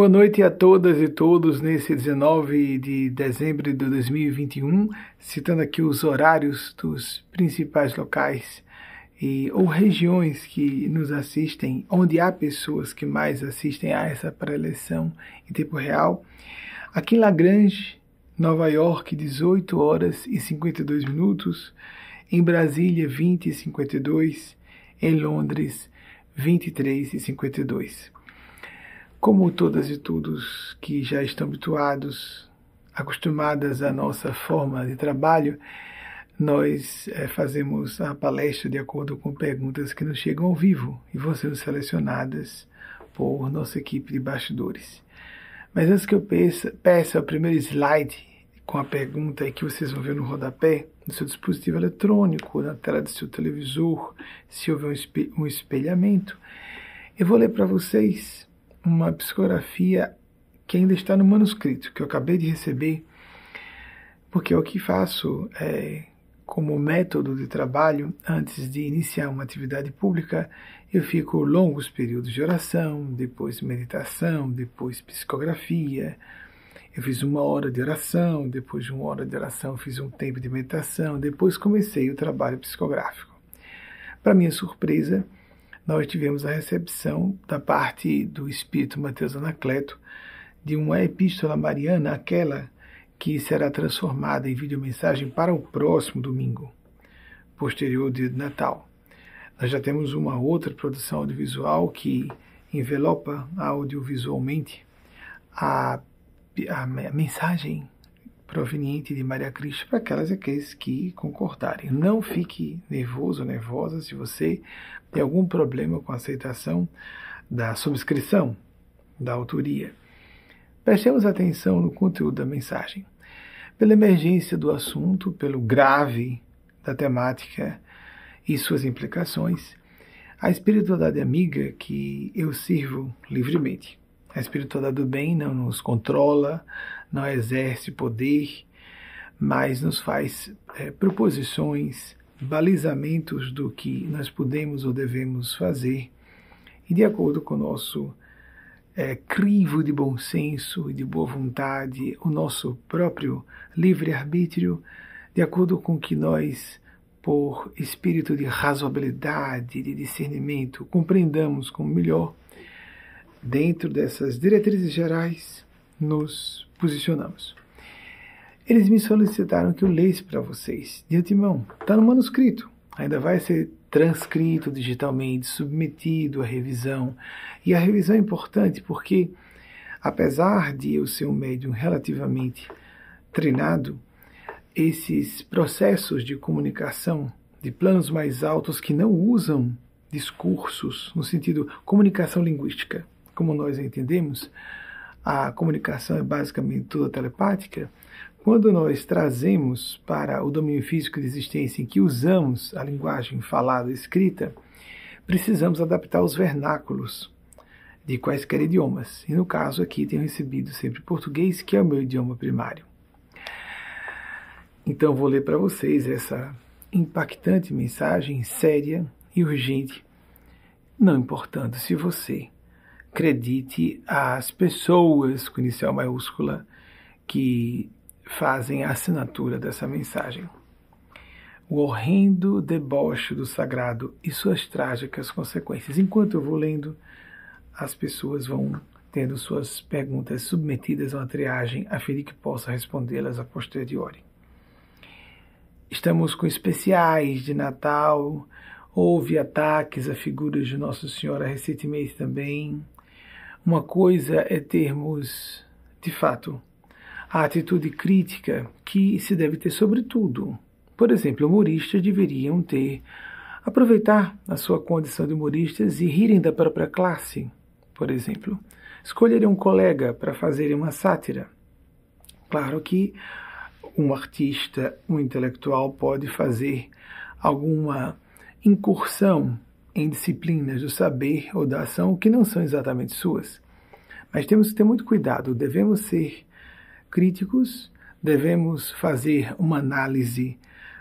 Boa noite a todas e todos nesse 19 de dezembro de 2021, citando aqui os horários dos principais locais e, ou regiões que nos assistem, onde há pessoas que mais assistem a essa pré-eleição em tempo real. Aqui em Lagrange, Nova York, 18 horas e 52 minutos. Em Brasília, 20 e 52. Em Londres, 23 e 52. Como todas e todos que já estão habituados, acostumadas à nossa forma de trabalho, nós é, fazemos a palestra de acordo com perguntas que nos chegam ao vivo e vão sendo selecionadas por nossa equipe de bastidores. Mas antes que eu peça, peça o primeiro slide com a pergunta que vocês vão ver no rodapé, no seu dispositivo eletrônico, na tela do seu televisor, se houver um espelhamento, eu vou ler para vocês uma psicografia que ainda está no manuscrito, que eu acabei de receber, porque é o que faço é, como método de trabalho antes de iniciar uma atividade pública. Eu fico longos períodos de oração, depois meditação, depois psicografia. Eu fiz uma hora de oração, depois de uma hora de oração fiz um tempo de meditação, depois comecei o trabalho psicográfico. Para minha surpresa, nós tivemos a recepção da parte do Espírito Mateus Anacleto de uma epístola mariana, aquela que será transformada em videomensagem para o próximo domingo, posterior dia de Natal. Nós já temos uma outra produção audiovisual que envelopa audiovisualmente a, a, a mensagem proveniente de Maria Cristo para aquelas e aqueles que concordarem. Não fique nervoso ou nervosa se você tem algum problema com a aceitação da subscrição, da autoria. Prestemos atenção no conteúdo da mensagem. Pela emergência do assunto, pelo grave da temática e suas implicações, a espiritualidade amiga que eu sirvo livremente. A espiritualidade do bem não nos controla, não exerce poder, mas nos faz é, proposições, balizamentos do que nós podemos ou devemos fazer, e de acordo com o nosso é, crivo de bom senso e de boa vontade, o nosso próprio livre-arbítrio, de acordo com que nós, por espírito de razoabilidade, de discernimento, compreendamos como melhor, dentro dessas diretrizes gerais, nos posicionamos. Eles me solicitaram que eu lesse para vocês de antemão. Está no manuscrito. Ainda vai ser transcrito digitalmente, submetido à revisão. E a revisão é importante porque, apesar de eu ser um médium relativamente treinado, esses processos de comunicação de planos mais altos que não usam discursos no sentido comunicação linguística, como nós entendemos, a comunicação é basicamente toda telepática, quando nós trazemos para o domínio físico de existência em que usamos a linguagem falada e escrita, precisamos adaptar os vernáculos de quaisquer idiomas. E no caso aqui tenho recebido sempre português, que é o meu idioma primário. Então vou ler para vocês essa impactante mensagem séria e urgente, não importando se você acredite às pessoas com inicial maiúscula que fazem a assinatura dessa mensagem. O horrendo deboche do sagrado e suas trágicas consequências. Enquanto eu vou lendo, as pessoas vão tendo suas perguntas submetidas a uma triagem a fim de que possa respondê-las a posteriori. Estamos com especiais de Natal, houve ataques a figuras de Nossa Senhora recentemente também. Uma coisa é termos, de fato, a atitude crítica que se deve ter sobre tudo. Por exemplo, humoristas deveriam ter aproveitar a sua condição de humoristas e rirem da própria classe, por exemplo. Escolherem um colega para fazerem uma sátira. Claro que um artista, um intelectual pode fazer alguma incursão em disciplinas do saber ou da ação que não são exatamente suas. Mas temos que ter muito cuidado, devemos ser críticos, devemos fazer uma análise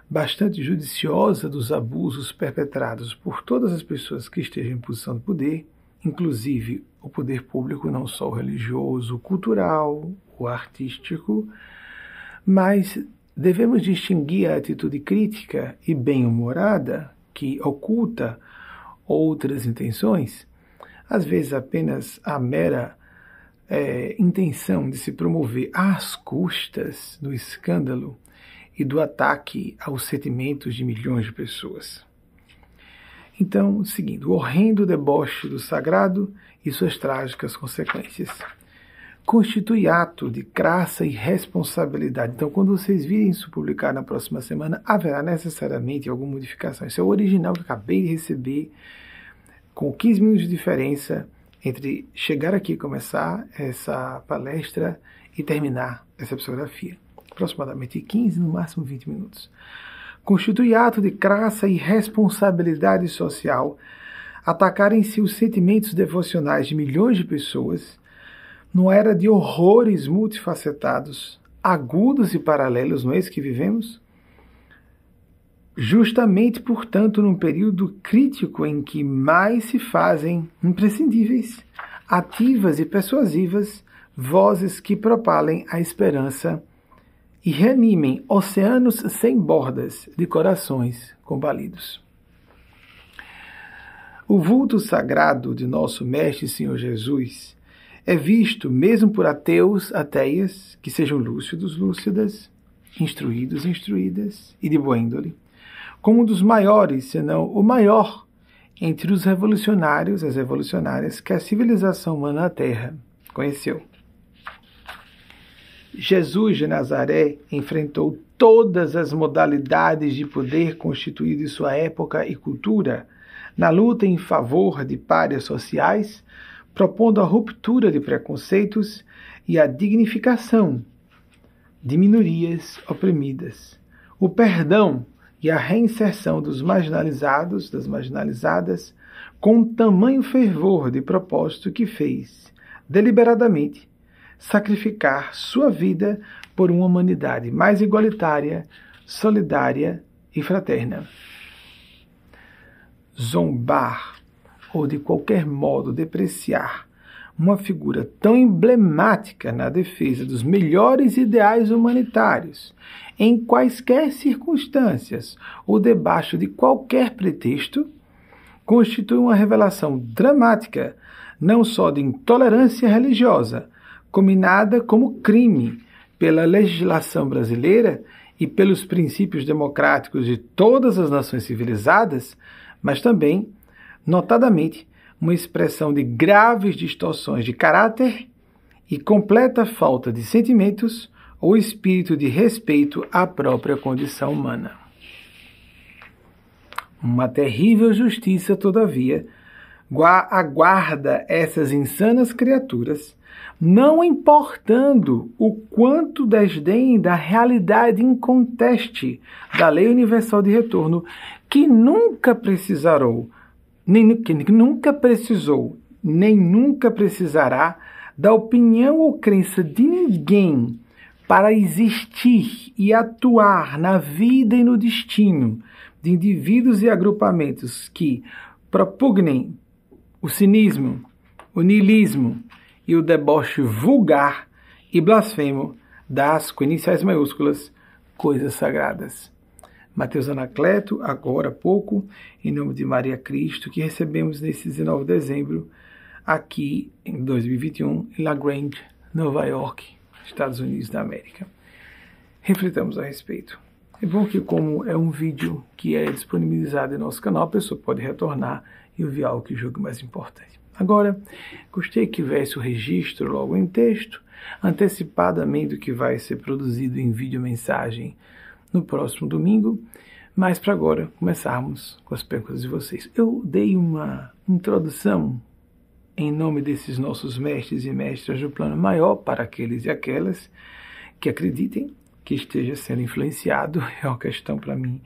bastante judiciosa dos abusos perpetrados por todas as pessoas que estejam em posição de poder inclusive o poder público, não só o religioso, o cultural, o artístico, mas devemos distinguir a atitude crítica e bem-humorada, que oculta outras intenções, às vezes apenas a mera é, intenção de se promover às custas do escândalo e do ataque aos sentimentos de milhões de pessoas. Então, seguindo, o horrendo deboche do sagrado e suas trágicas consequências. Constitui ato de crassa e responsabilidade. Então, quando vocês virem isso publicar na próxima semana, haverá necessariamente alguma modificação. Isso é o original que acabei de receber, com 15 minutos de diferença entre chegar aqui começar essa palestra e terminar essa psicografia. Aproximadamente 15, no máximo 20 minutos constitui ato de crassa e responsabilidade social atacar em si os sentimentos devocionais de milhões de pessoas, numa era de horrores multifacetados, agudos e paralelos, não é que vivemos? Justamente, portanto, num período crítico em que mais se fazem imprescindíveis, ativas e persuasivas vozes que propalem a esperança e reanimem oceanos sem bordas de corações combalidos. O vulto sagrado de nosso Mestre Senhor Jesus é visto mesmo por ateus, ateias, que sejam lúcidos, lúcidas, instruídos, instruídas e de boa índole, como um dos maiores, se não o maior, entre os revolucionários, as revolucionárias que a civilização humana na Terra conheceu. Jesus de Nazaré enfrentou todas as modalidades de poder constituído em sua época e cultura, na luta em favor de párias sociais, propondo a ruptura de preconceitos e a dignificação de minorias oprimidas, o perdão e a reinserção dos marginalizados, das marginalizadas, com tamanho fervor de propósito que fez, deliberadamente, sacrificar sua vida por uma humanidade mais igualitária, solidária e fraterna. Zombar ou de qualquer modo depreciar uma figura tão emblemática na defesa dos melhores ideais humanitários, em quaisquer circunstâncias ou debaixo de qualquer pretexto, constitui uma revelação dramática não só de intolerância religiosa, combinada como crime pela legislação brasileira e pelos princípios democráticos de todas as nações civilizadas, mas também, notadamente, uma expressão de graves distorções de caráter e completa falta de sentimentos ou espírito de respeito à própria condição humana. Uma terrível justiça, todavia, aguarda essas insanas criaturas não importando o quanto desdém da realidade inconteste da lei universal de retorno, que nunca precisarou, nem que nunca precisou, nem nunca precisará da opinião ou crença de ninguém para existir e atuar na vida e no destino de indivíduos e agrupamentos que propugnem o cinismo, o niilismo, e o deboche vulgar e blasfemo das, com iniciais maiúsculas, coisas sagradas. Mateus Anacleto, agora há pouco, em nome de Maria Cristo, que recebemos nesse 19 de dezembro, aqui em 2021, em La Grange, Nova York, Estados Unidos da América. Reflitamos a respeito. É bom que, como é um vídeo que é disponibilizado em nosso canal, a pessoa pode retornar e ouvir algo que julgue mais importante. Agora, gostei que viesse o registro logo em texto, antecipadamente do que vai ser produzido em vídeo mensagem no próximo domingo, mas para agora começarmos com as perguntas de vocês. Eu dei uma introdução em nome desses nossos mestres e mestras do plano maior para aqueles e aquelas que acreditem que esteja sendo influenciado, é uma questão para mim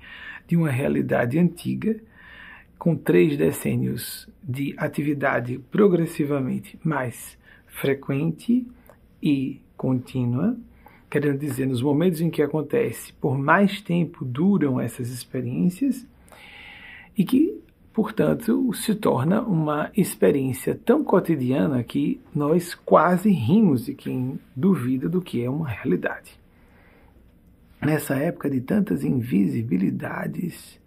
de uma realidade antiga com três decênios de atividade progressivamente mais frequente e contínua, querendo dizer, nos momentos em que acontece, por mais tempo duram essas experiências, e que portanto, se torna uma experiência tão cotidiana que nós quase rimos de quem duvida do que é uma realidade. Nessa época de tantas invisibilidades,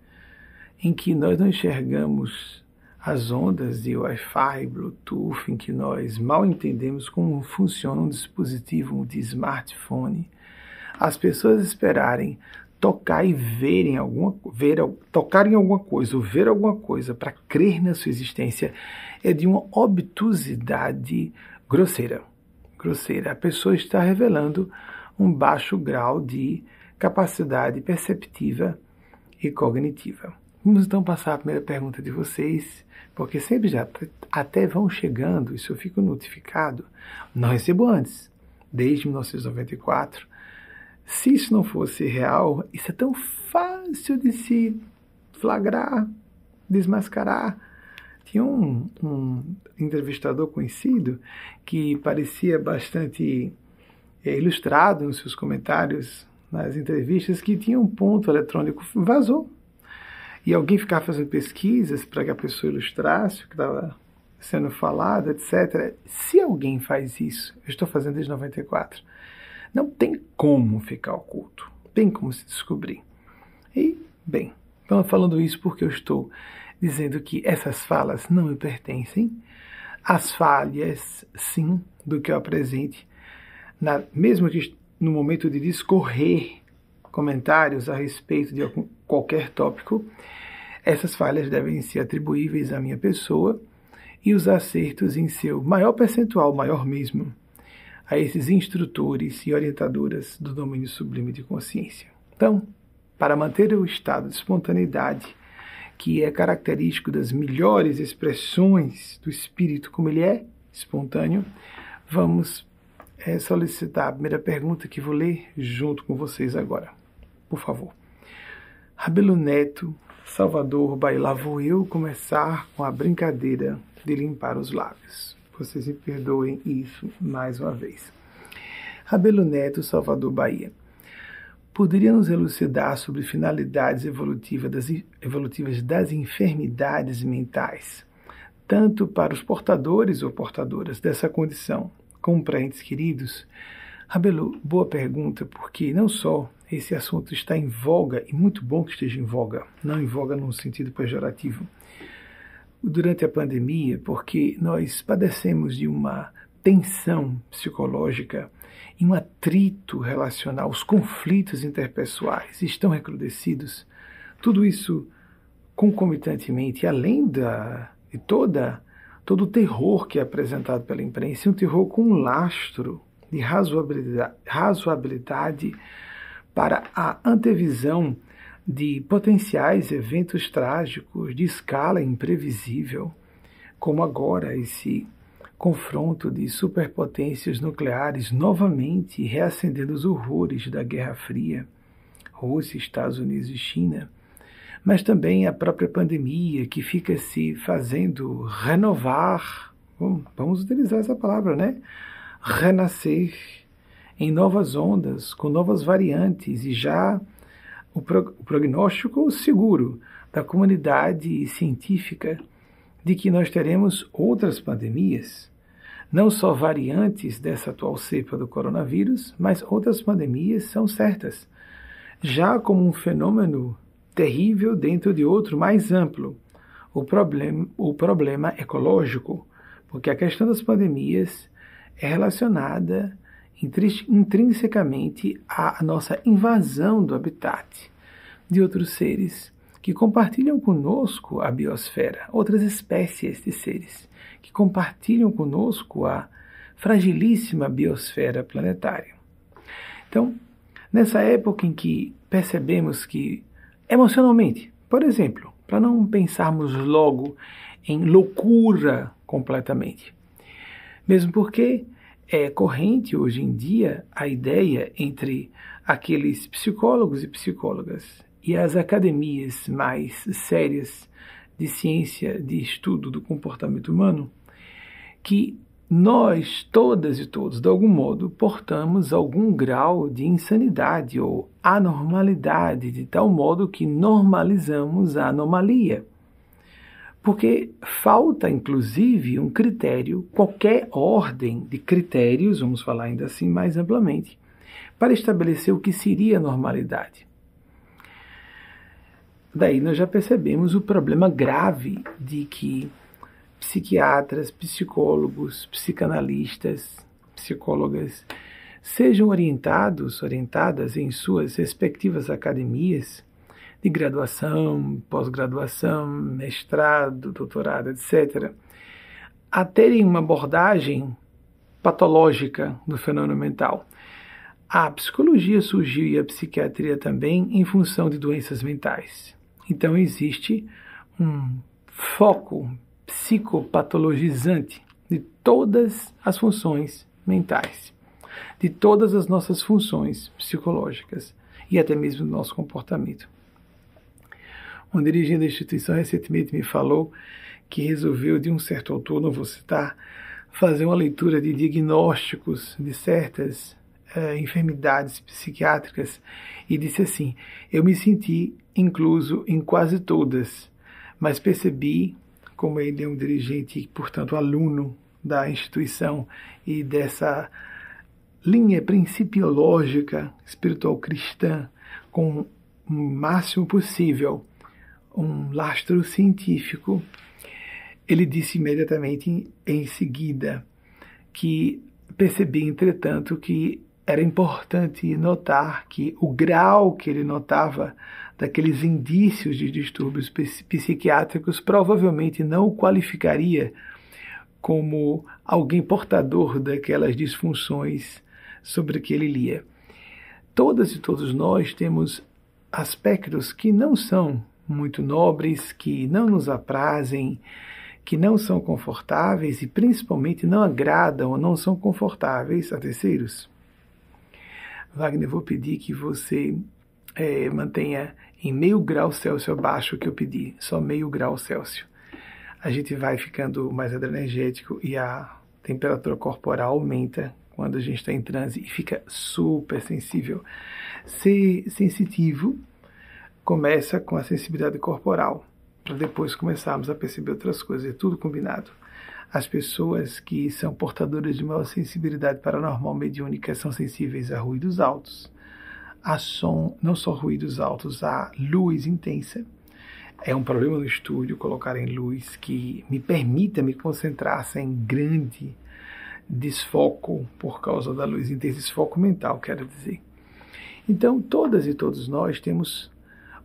em que nós não enxergamos as ondas de Wi-Fi, Bluetooth, em que nós mal entendemos como funciona um dispositivo de smartphone, as pessoas esperarem tocar e verem alguma ver, tocar em alguma coisa ou ver alguma coisa para crer na sua existência é de uma obtusidade grosseira. Grosseira. A pessoa está revelando um baixo grau de capacidade perceptiva e cognitiva. Vamos então passar a primeira pergunta de vocês, porque sempre já até vão chegando, isso eu fico notificado, não recebo antes, desde 1994 se isso não fosse real, isso é tão fácil de se flagrar, desmascarar. Tinha um, um entrevistador conhecido que parecia bastante é, ilustrado nos seus comentários, nas entrevistas, que tinha um ponto eletrônico, vazou. E alguém ficava fazendo pesquisas para que a pessoa ilustrasse o que estava sendo falado, etc. Se alguém faz isso, eu estou fazendo desde 94 não tem como ficar oculto, tem como se descobrir. E, bem, estou falando isso porque eu estou dizendo que essas falas não me pertencem. As falhas, sim, do que eu apresente, na, mesmo que no momento de discorrer comentários a respeito de algum, qualquer tópico, essas falhas devem ser atribuíveis à minha pessoa e os acertos em seu maior percentual, maior mesmo, a esses instrutores e orientadoras do domínio sublime de consciência. Então, para manter o estado de espontaneidade, que é característico das melhores expressões do espírito, como ele é espontâneo, vamos é, solicitar a primeira pergunta que vou ler junto com vocês agora. Por favor. Rabelo Neto, Salvador Bahia, lá vou eu começar com a brincadeira de limpar os lábios. Vocês me perdoem isso mais uma vez. Rabelo Neto, Salvador, Bahia. Poderia nos elucidar sobre finalidades evolutivas das, evolutivas das enfermidades mentais, tanto para os portadores ou portadoras dessa condição, como para entes queridos? Rabelo, boa pergunta, porque não só esse assunto está em voga, e muito bom que esteja em voga, não em voga num sentido pejorativo, durante a pandemia, porque nós padecemos de uma tensão psicológica e um atrito relacional, os conflitos interpessoais estão recrudescidos. Tudo isso concomitantemente, além da, de toda, todo o terror que é apresentado pela imprensa, um terror com um lastro de razoabilidade, razoabilidade para a antevisão de potenciais eventos trágicos de escala imprevisível, como agora esse confronto de superpotências nucleares novamente reacendendo os horrores da Guerra Fria, Rússia, Estados Unidos e China, mas também a própria pandemia que fica se fazendo renovar, vamos utilizar essa palavra, né? Renascer em novas ondas, com novas variantes e já o, o prognóstico seguro da comunidade científica de que nós teremos outras pandemias, não só variantes dessa atual cepa do coronavírus, mas outras pandemias são certas, já como um fenômeno terrível dentro de outro mais amplo, o problema, o problema ecológico, porque a questão das pandemias é relacionada intrinsecamente à nossa invasão do habitat de outros seres que compartilham conosco a biosfera, outras espécies de seres que compartilham conosco a fragilíssima biosfera planetária. Então, nessa época em que percebemos que, emocionalmente, por exemplo, para não pensarmos logo em loucura completamente, mesmo porque é corrente hoje em dia a ideia entre aqueles psicólogos e psicólogas e as academias mais sérias de ciência de estudo do comportamento humano que nós, todas e todos, de algum modo, portamos algum grau de insanidade ou anormalidade, de tal modo que normalizamos a anomalia. Porque falta, inclusive, um critério, qualquer ordem de critérios, vamos falar ainda assim mais amplamente, para estabelecer o que seria normalidade. Daí nós já percebemos o problema grave de que psiquiatras, psicólogos, psicanalistas, psicólogas sejam orientados, orientadas em suas respectivas academias de graduação, pós-graduação, mestrado, doutorado, etc., a terem uma abordagem patológica do fenômeno mental. A psicologia surgiu e a psiquiatria também em função de doenças mentais. Então existe um foco psicopatologizante de todas as funções mentais, de todas as nossas funções psicológicas e até mesmo do nosso comportamento. Um dirigente da instituição recentemente me falou que resolveu, de um certo autor, não vou citar, fazer uma leitura de diagnósticos de certas uh, enfermidades psiquiátricas e disse assim: Eu me senti incluso em quase todas, mas percebi, como ele é um dirigente, portanto, aluno da instituição e dessa linha principiológica espiritual cristã, com o máximo possível um lastro científico, ele disse imediatamente em, em seguida que percebi, entretanto, que era importante notar que o grau que ele notava daqueles indícios de distúrbios psiquiátricos provavelmente não o qualificaria como alguém portador daquelas disfunções sobre que ele lia. Todas e todos nós temos aspectos que não são muito nobres, que não nos aprazem, que não são confortáveis e principalmente não agradam ou não são confortáveis a terceiros. Wagner, vou pedir que você é, mantenha em meio grau Celsius abaixo que eu pedi, só meio grau Celsius. A gente vai ficando mais adrenergético e a temperatura corporal aumenta quando a gente está em transe e fica super sensível. Ser sensitivo começa com a sensibilidade corporal, para depois começarmos a perceber outras coisas, é tudo combinado. As pessoas que são portadoras de maior sensibilidade paranormal mediúnica são sensíveis a ruídos altos, a som, não só ruídos altos, a luz intensa. É um problema no estúdio colocar em luz que me permita me concentrar sem grande desfoco por causa da luz intensa, desfoco mental, quero dizer. Então, todas e todos nós temos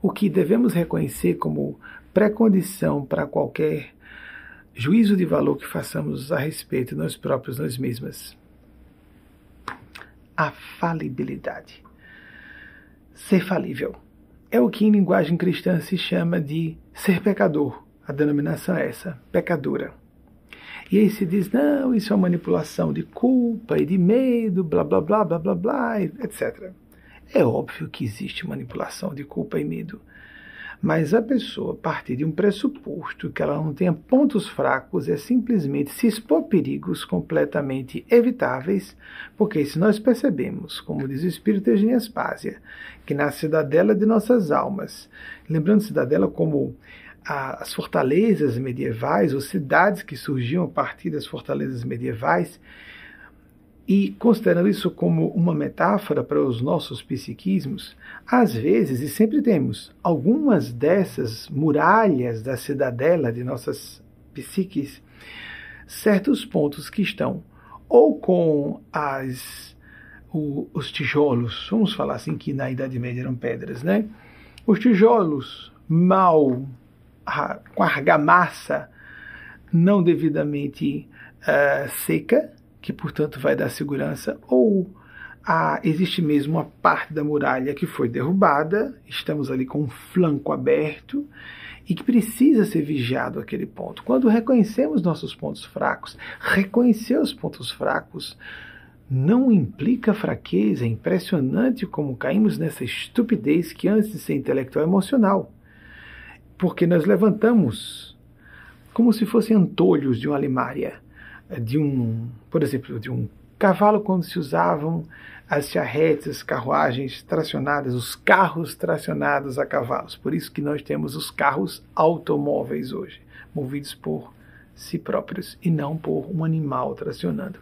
o que devemos reconhecer como pré-condição para qualquer juízo de valor que façamos a respeito de nós próprios, nós mesmas. A falibilidade. Ser falível. É o que em linguagem cristã se chama de ser pecador. A denominação é essa, pecadora. E aí se diz, não, isso é uma manipulação de culpa e de medo, blá blá blá blá blá blá, etc. É óbvio que existe manipulação de culpa e medo. Mas a pessoa partir de um pressuposto que ela não tenha pontos fracos é simplesmente se expor a perigos completamente evitáveis, porque se nós percebemos, como diz o Espírito Eugênio Aspásia, que na cidadela de nossas almas, lembrando cidadela como as fortalezas medievais, ou cidades que surgiam a partir das fortalezas medievais, e considerando isso como uma metáfora para os nossos psiquismos, às vezes, e sempre temos, algumas dessas muralhas da cidadela de nossas psiques, certos pontos que estão ou com as, o, os tijolos, vamos falar assim que na Idade Média eram pedras, né? Os tijolos mal, com argamassa não devidamente uh, seca, que portanto vai dar segurança, ou ah, existe mesmo uma parte da muralha que foi derrubada, estamos ali com um flanco aberto e que precisa ser vigiado aquele ponto. Quando reconhecemos nossos pontos fracos, reconhecer os pontos fracos não implica fraqueza. É impressionante como caímos nessa estupidez que antes de ser intelectual é emocional. Porque nós levantamos como se fossem antolhos de uma limária de um, por exemplo, de um cavalo quando se usavam as charretes, as carruagens tracionadas, os carros tracionados a cavalos. Por isso que nós temos os carros automóveis hoje, movidos por si próprios e não por um animal tracionando.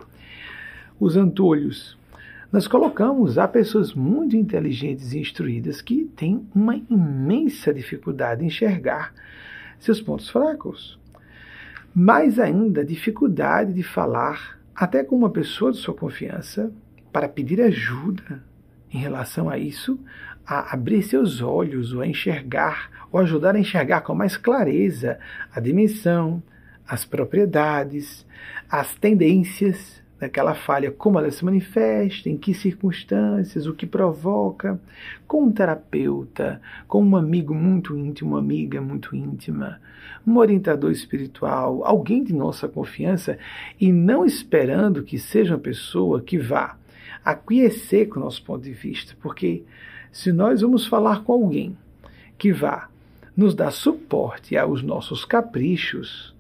Os antolhos. Nós colocamos há pessoas muito inteligentes e instruídas que têm uma imensa dificuldade em enxergar seus pontos fracos. Mais ainda, dificuldade de falar até com uma pessoa de sua confiança para pedir ajuda em relação a isso, a abrir seus olhos, ou a enxergar, ou ajudar a enxergar com mais clareza a dimensão, as propriedades, as tendências daquela falha, como ela se manifesta, em que circunstâncias, o que provoca, com um terapeuta, com um amigo muito íntimo, uma amiga muito íntima, um orientador espiritual, alguém de nossa confiança, e não esperando que seja uma pessoa que vá aquecer com o nosso ponto de vista, porque se nós vamos falar com alguém que vá nos dar suporte aos nossos caprichos,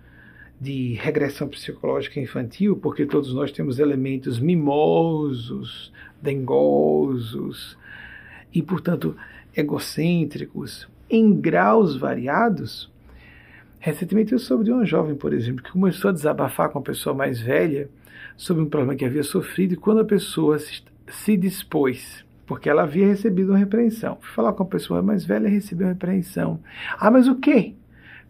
de regressão psicológica infantil, porque todos nós temos elementos mimosos, dengosos e, portanto, egocêntricos em graus variados. Recentemente eu soube de uma jovem, por exemplo, que começou a desabafar com uma pessoa mais velha sobre um problema que havia sofrido e quando a pessoa se, se dispôs, porque ela havia recebido uma repreensão. Fui falar com a pessoa mais velha e recebeu uma repreensão. Ah, mas o quê?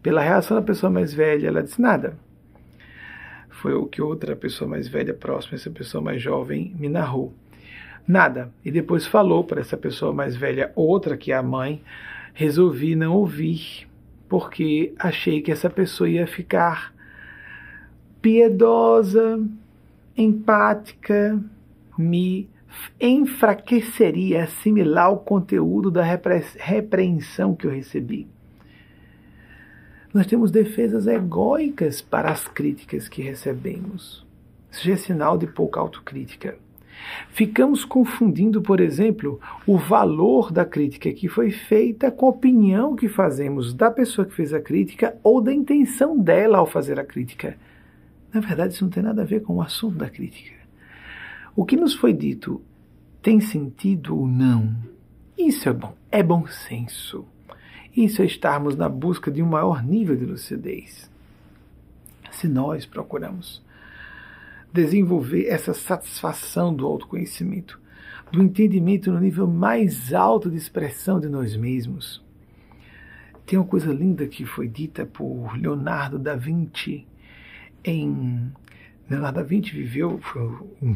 Pela reação da pessoa mais velha, ela disse nada. Foi o que outra pessoa mais velha, próxima, essa pessoa mais jovem, me narrou. Nada. E depois falou para essa pessoa mais velha, outra que é a mãe, resolvi não ouvir, porque achei que essa pessoa ia ficar piedosa, empática, me enfraqueceria assimilar o conteúdo da repreensão que eu recebi. Nós temos defesas egóicas para as críticas que recebemos. Isso já é sinal de pouca autocrítica. Ficamos confundindo, por exemplo, o valor da crítica que foi feita com a opinião que fazemos da pessoa que fez a crítica ou da intenção dela ao fazer a crítica. Na verdade, isso não tem nada a ver com o assunto da crítica. O que nos foi dito tem sentido ou não? Isso é bom, é bom senso. Isso é estarmos na busca de um maior nível de lucidez. Se nós procuramos desenvolver essa satisfação do autoconhecimento, do entendimento no nível mais alto de expressão de nós mesmos. Tem uma coisa linda que foi dita por Leonardo da Vinci em Leonardo da Vinci viveu, foi um,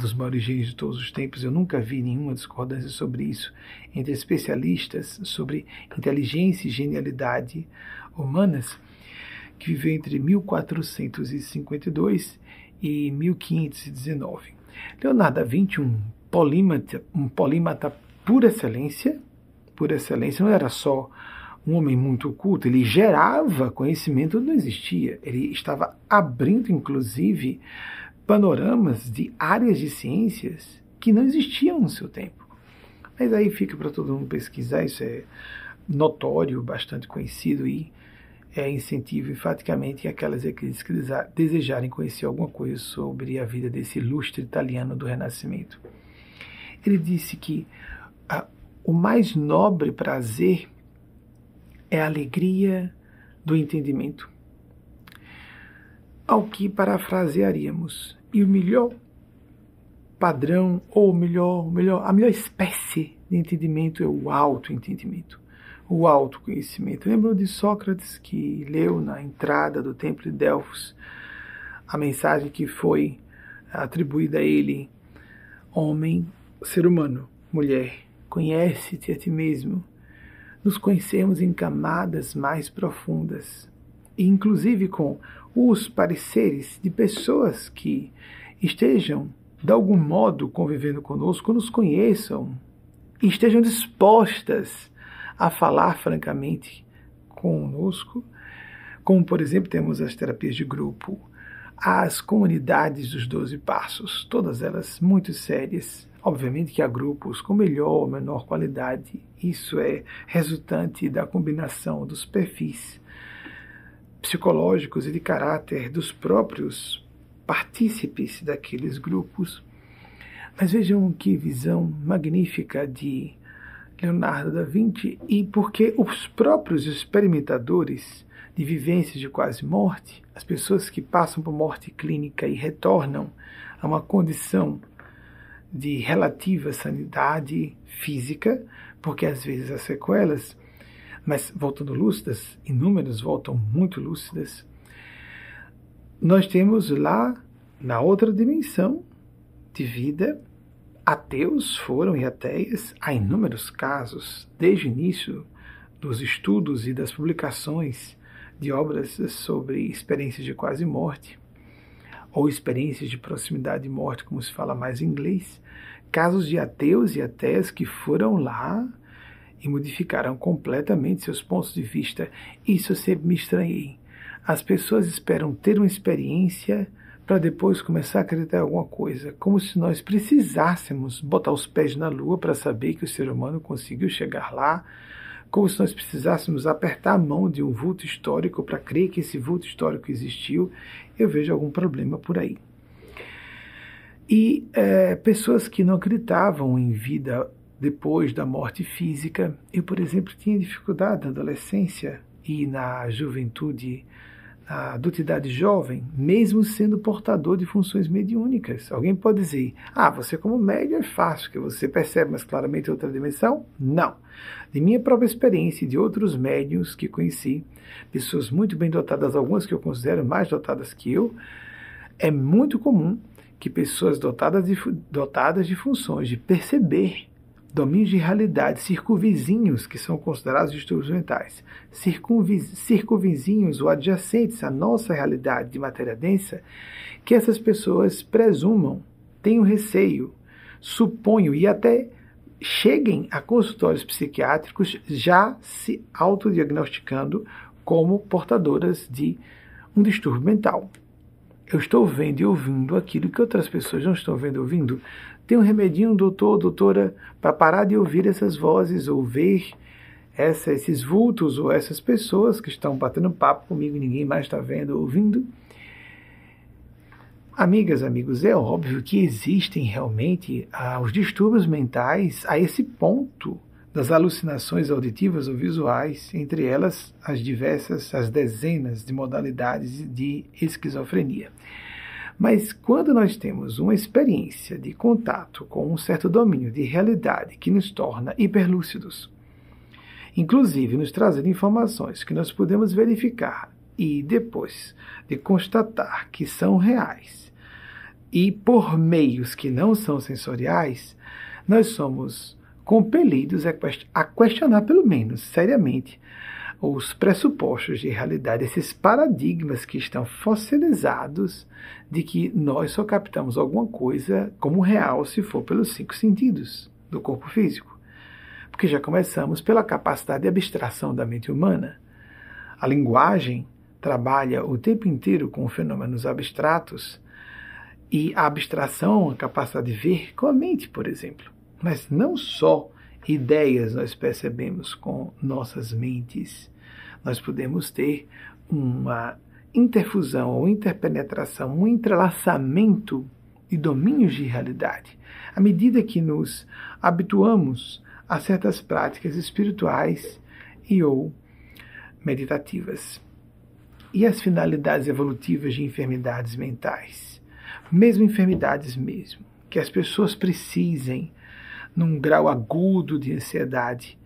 dos maiores gênios de todos os tempos. Eu nunca vi nenhuma discordância sobre isso entre especialistas sobre inteligência e genialidade humanas, que viveu entre 1452 e 1519. Leonardo da Vinci, um polímata, um polímata por excelência, por excelência, não era só um homem muito culto, ele gerava conhecimento não existia. Ele estava abrindo, inclusive, panoramas de áreas de ciências que não existiam no seu tempo. Mas aí fica para todo mundo pesquisar, isso é notório, bastante conhecido e é incentivo enfaticamente aquelas que desejarem conhecer alguma coisa sobre a vida desse ilustre italiano do Renascimento. Ele disse que a, o mais nobre prazer é a alegria do entendimento. Ao que parafrasearíamos, e o melhor padrão, ou melhor, melhor, a melhor espécie de entendimento é o autoentendimento, o autoconhecimento. Lembro de Sócrates que leu na entrada do templo de Delfos a mensagem que foi atribuída a ele: Homem, ser humano, mulher, conhece-te a ti mesmo nos conhecermos em camadas mais profundas, inclusive com os pareceres de pessoas que estejam, de algum modo, convivendo conosco, nos conheçam e estejam dispostas a falar francamente conosco, como, por exemplo, temos as terapias de grupo, as comunidades dos Doze Passos, todas elas muito sérias, Obviamente que há grupos com melhor ou menor qualidade, isso é resultante da combinação dos perfis psicológicos e de caráter dos próprios partícipes daqueles grupos. Mas vejam que visão magnífica de Leonardo da Vinci e porque os próprios experimentadores de vivências de quase morte, as pessoas que passam por morte clínica e retornam a uma condição de relativa sanidade física, porque às vezes as sequelas, mas voltando lúcidas, inúmeras voltam muito lúcidas, nós temos lá na outra dimensão de vida ateus foram e ateias há inúmeros casos, desde o início dos estudos e das publicações de obras sobre experiências de quase morte, ou experiências de proximidade de morte, como se fala mais em inglês, casos de ateus e ateias que foram lá e modificaram completamente seus pontos de vista. Isso eu sempre me estranhei. As pessoas esperam ter uma experiência para depois começar a acreditar em alguma coisa, como se nós precisássemos botar os pés na lua para saber que o ser humano conseguiu chegar lá, como se nós precisássemos apertar a mão de um vulto histórico para crer que esse vulto histórico existiu. Eu vejo algum problema por aí. E é, pessoas que não acreditavam em vida depois da morte física. Eu, por exemplo, tinha dificuldade na adolescência e na juventude a adultidade jovem, mesmo sendo portador de funções mediúnicas. Alguém pode dizer, ah, você como médium é fácil, que você percebe mais claramente outra dimensão? Não. De minha própria experiência e de outros médiums que conheci, pessoas muito bem dotadas, algumas que eu considero mais dotadas que eu, é muito comum que pessoas dotadas de, dotadas de funções de perceber domínios de realidade circunvizinhos, que são considerados distúrbios mentais, circunvizinhos ou adjacentes à nossa realidade de matéria densa, que essas pessoas presumam, tenham receio, suponham e até cheguem a consultórios psiquiátricos já se autodiagnosticando como portadoras de um distúrbio mental. Eu estou vendo e ouvindo aquilo que outras pessoas não estão vendo e ouvindo, tem um remedinho, doutor, doutora, para parar de ouvir essas vozes ou ver essa, esses vultos ou essas pessoas que estão batendo papo comigo e ninguém mais está vendo ou ouvindo? Amigas, amigos, é óbvio que existem realmente ah, os distúrbios mentais a esse ponto das alucinações auditivas ou visuais, entre elas as diversas, as dezenas de modalidades de esquizofrenia. Mas quando nós temos uma experiência de contato com um certo domínio de realidade que nos torna hiperlúcidos, inclusive nos trazendo informações que nós podemos verificar e depois de constatar que são reais, e por meios que não são sensoriais, nós somos compelidos a questionar, pelo menos seriamente, os pressupostos de realidade, esses paradigmas que estão fossilizados de que nós só captamos alguma coisa como real se for pelos cinco sentidos do corpo físico. Porque já começamos pela capacidade de abstração da mente humana. A linguagem trabalha o tempo inteiro com fenômenos abstratos e a abstração, a capacidade de ver com a mente, por exemplo. Mas não só ideias nós percebemos com nossas mentes. Nós podemos ter uma interfusão ou interpenetração, um entrelaçamento de domínios de realidade. À medida que nos habituamos a certas práticas espirituais e ou meditativas. E as finalidades evolutivas de enfermidades mentais? Mesmo enfermidades mesmo, que as pessoas precisem num grau agudo de ansiedade.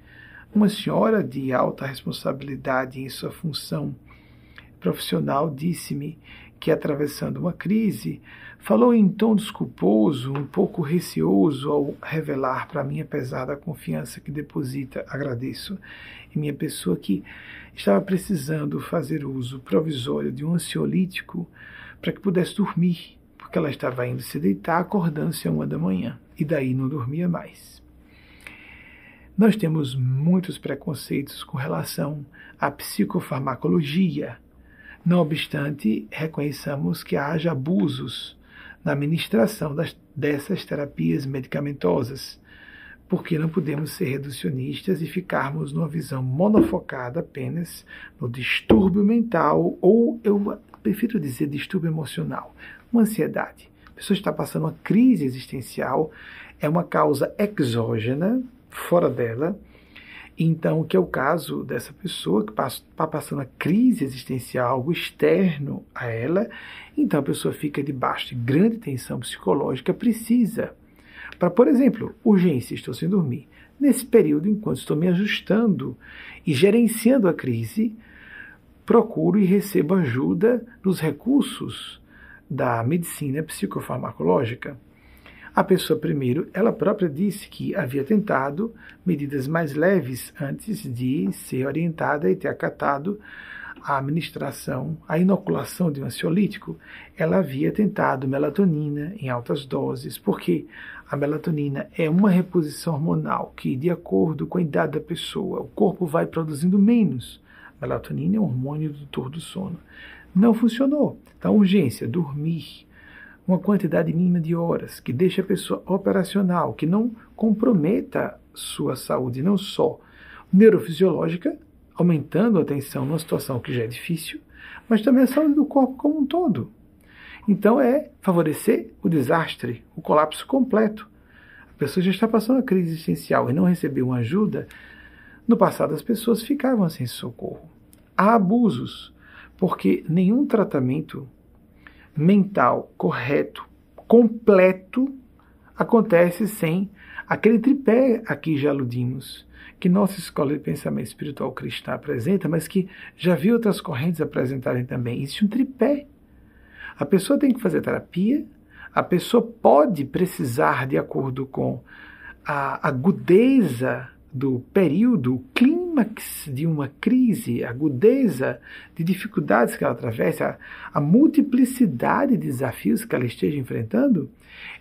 Uma senhora de alta responsabilidade em sua função profissional disse-me que, atravessando uma crise, falou em tom desculposo, um pouco receoso ao revelar para mim, apesar da confiança que deposita, agradeço, em minha pessoa, que estava precisando fazer uso provisório de um ansiolítico para que pudesse dormir, porque ela estava indo se deitar, acordando-se a uma da manhã e daí não dormia mais. Nós temos muitos preconceitos com relação à psicofarmacologia. Não obstante, reconheçamos que haja abusos na administração das, dessas terapias medicamentosas, porque não podemos ser reducionistas e ficarmos numa visão monofocada apenas no distúrbio mental, ou eu prefiro dizer distúrbio emocional, uma ansiedade pessoa está passando uma crise existencial, é uma causa exógena, fora dela. Então, que é o caso dessa pessoa que está passando uma crise existencial, algo externo a ela. Então, a pessoa fica debaixo de grande tensão psicológica, precisa. Para, por exemplo, urgência, estou sem dormir. Nesse período, enquanto estou me ajustando e gerenciando a crise, procuro e recebo ajuda nos recursos da medicina psicofarmacológica. A pessoa, primeiro, ela própria disse que havia tentado medidas mais leves antes de ser orientada e ter acatado a administração, a inoculação de um ansiolítico. Ela havia tentado melatonina em altas doses, porque a melatonina é uma reposição hormonal que, de acordo com a idade da pessoa, o corpo vai produzindo menos. Melatonina é um hormônio indutor do sono. Não funcionou. Então, urgência, dormir uma quantidade mínima de horas, que deixe a pessoa operacional, que não comprometa sua saúde, não só neurofisiológica, aumentando a tensão numa situação que já é difícil, mas também a saúde do corpo como um todo. Então é favorecer o desastre, o colapso completo. A pessoa já está passando uma crise existencial e não recebeu uma ajuda. No passado as pessoas ficavam sem socorro. Há abusos, porque nenhum tratamento mental correto, completo, acontece sem aquele tripé a que já aludimos, que nossa escola de pensamento espiritual cristã apresenta, mas que já vi outras correntes apresentarem também. Existe um tripé. A pessoa tem que fazer terapia, a pessoa pode precisar, de acordo com a agudeza do período, de uma crise, agudeza de dificuldades que ela atravessa, a, multiplicidade de desafios que ela esteja enfrentando,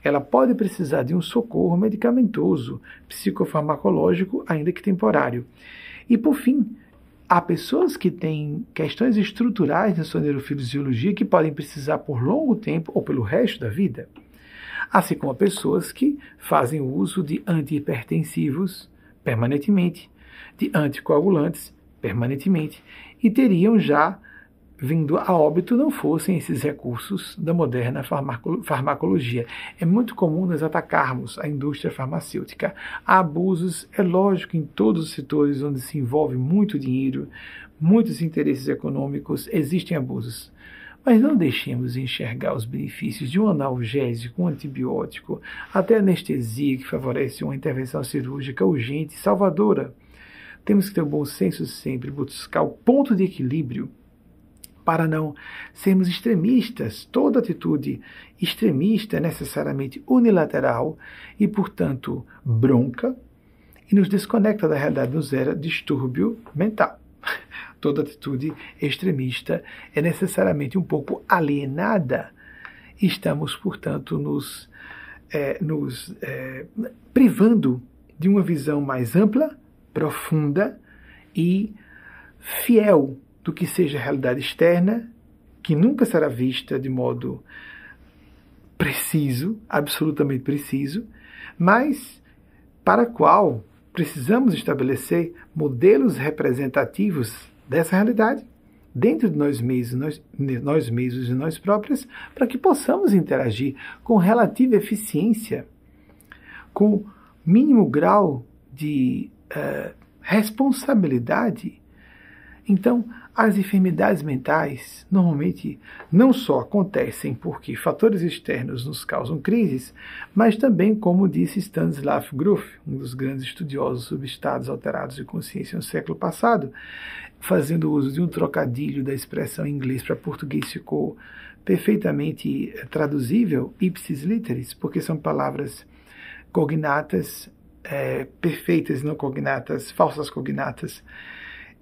ela pode precisar de um socorro medicamentoso, psicofarmacológico, ainda que temporário. E por fim, há pessoas que têm questões estruturais na sua neurofisiologia que podem precisar por longo tempo ou pelo resto da vida. Assim como pessoas que fazem uso de antihipertensivos, permanentemente, de anticoagulantes permanentemente, e teriam já vindo a óbito não fossem esses recursos da moderna farmacologia. É muito comum nós atacarmos a indústria farmacêutica. Há abusos, é lógico, em todos os setores onde se envolve muito dinheiro, muitos interesses econômicos, existem abusos. Mas não deixemos de enxergar os benefícios de um analgésico, um antibiótico, até anestesia que favorece uma intervenção cirúrgica urgente e salvadora. Temos que ter o bom senso sempre, buscar o ponto de equilíbrio para não sermos extremistas. Toda atitude extremista é necessariamente unilateral e, portanto, bronca e nos desconecta da realidade, nos gera distúrbio mental toda atitude extremista é necessariamente um pouco alienada. Estamos, portanto, nos, é, nos é, privando de uma visão mais ampla, profunda e fiel do que seja a realidade externa, que nunca será vista de modo preciso, absolutamente preciso, mas para a qual precisamos estabelecer modelos representativos dessa realidade dentro de nós mesmos, nós, nós mesmos e nós próprios, para que possamos interagir com relativa eficiência, com mínimo grau de uh, responsabilidade. Então, as enfermidades mentais normalmente não só acontecem porque fatores externos nos causam crises, mas também, como disse Stanislav Grof, um dos grandes estudiosos sobre estados alterados de consciência no século passado, fazendo uso de um trocadilho da expressão em inglês para português ficou perfeitamente eh, traduzível, ipsis literis, porque são palavras cognatas é, perfeitas, não cognatas, falsas cognatas,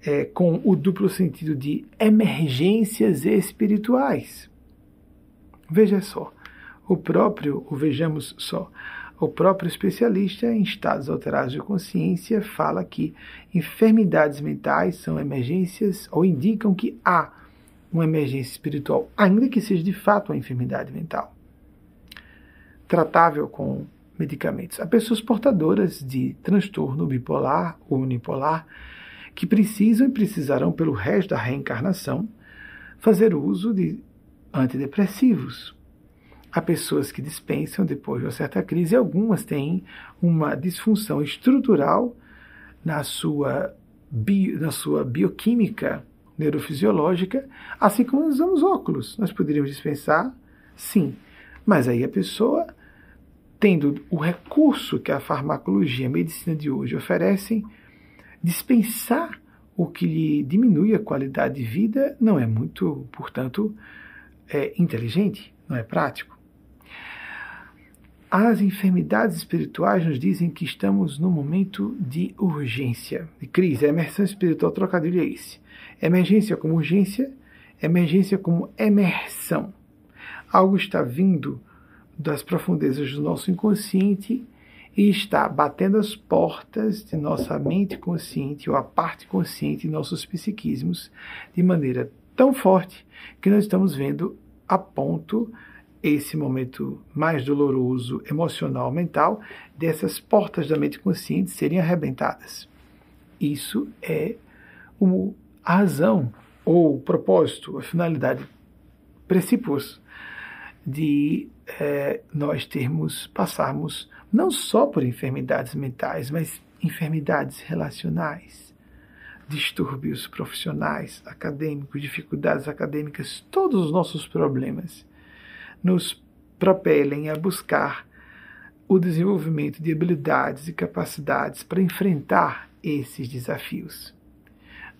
é, com o duplo sentido de emergências espirituais. Veja só, o próprio, o vejamos só, o próprio especialista em estados alterados de consciência fala que enfermidades mentais são emergências ou indicam que há uma emergência espiritual, ainda que seja de fato uma enfermidade mental. Tratável com medicamentos. Há pessoas portadoras de transtorno bipolar ou unipolar que precisam e precisarão, pelo resto da reencarnação, fazer uso de antidepressivos Há pessoas que dispensam depois de uma certa crise, algumas têm uma disfunção estrutural na sua, bio, na sua bioquímica neurofisiológica, assim como usamos óculos. Nós poderíamos dispensar, sim, mas aí a pessoa, tendo o recurso que a farmacologia e a medicina de hoje oferecem, dispensar o que lhe diminui a qualidade de vida não é muito, portanto, é inteligente, não é prático. As enfermidades espirituais nos dizem que estamos num momento de urgência, de crise. A emersão espiritual trocadilho é esse. Emergência como urgência, emergência como emersão. Algo está vindo das profundezas do nosso inconsciente e está batendo as portas de nossa mente consciente ou a parte consciente de nossos psiquismos de maneira tão forte que nós estamos vendo a ponto esse momento mais doloroso, emocional, mental, dessas portas da mente consciente serem arrebentadas. Isso é o, a razão, ou o propósito, a finalidade, princípios de é, nós termos, passarmos não só por enfermidades mentais, mas enfermidades relacionais, distúrbios profissionais, acadêmicos, dificuldades acadêmicas, todos os nossos problemas nos propelem a buscar o desenvolvimento de habilidades e capacidades para enfrentar esses desafios.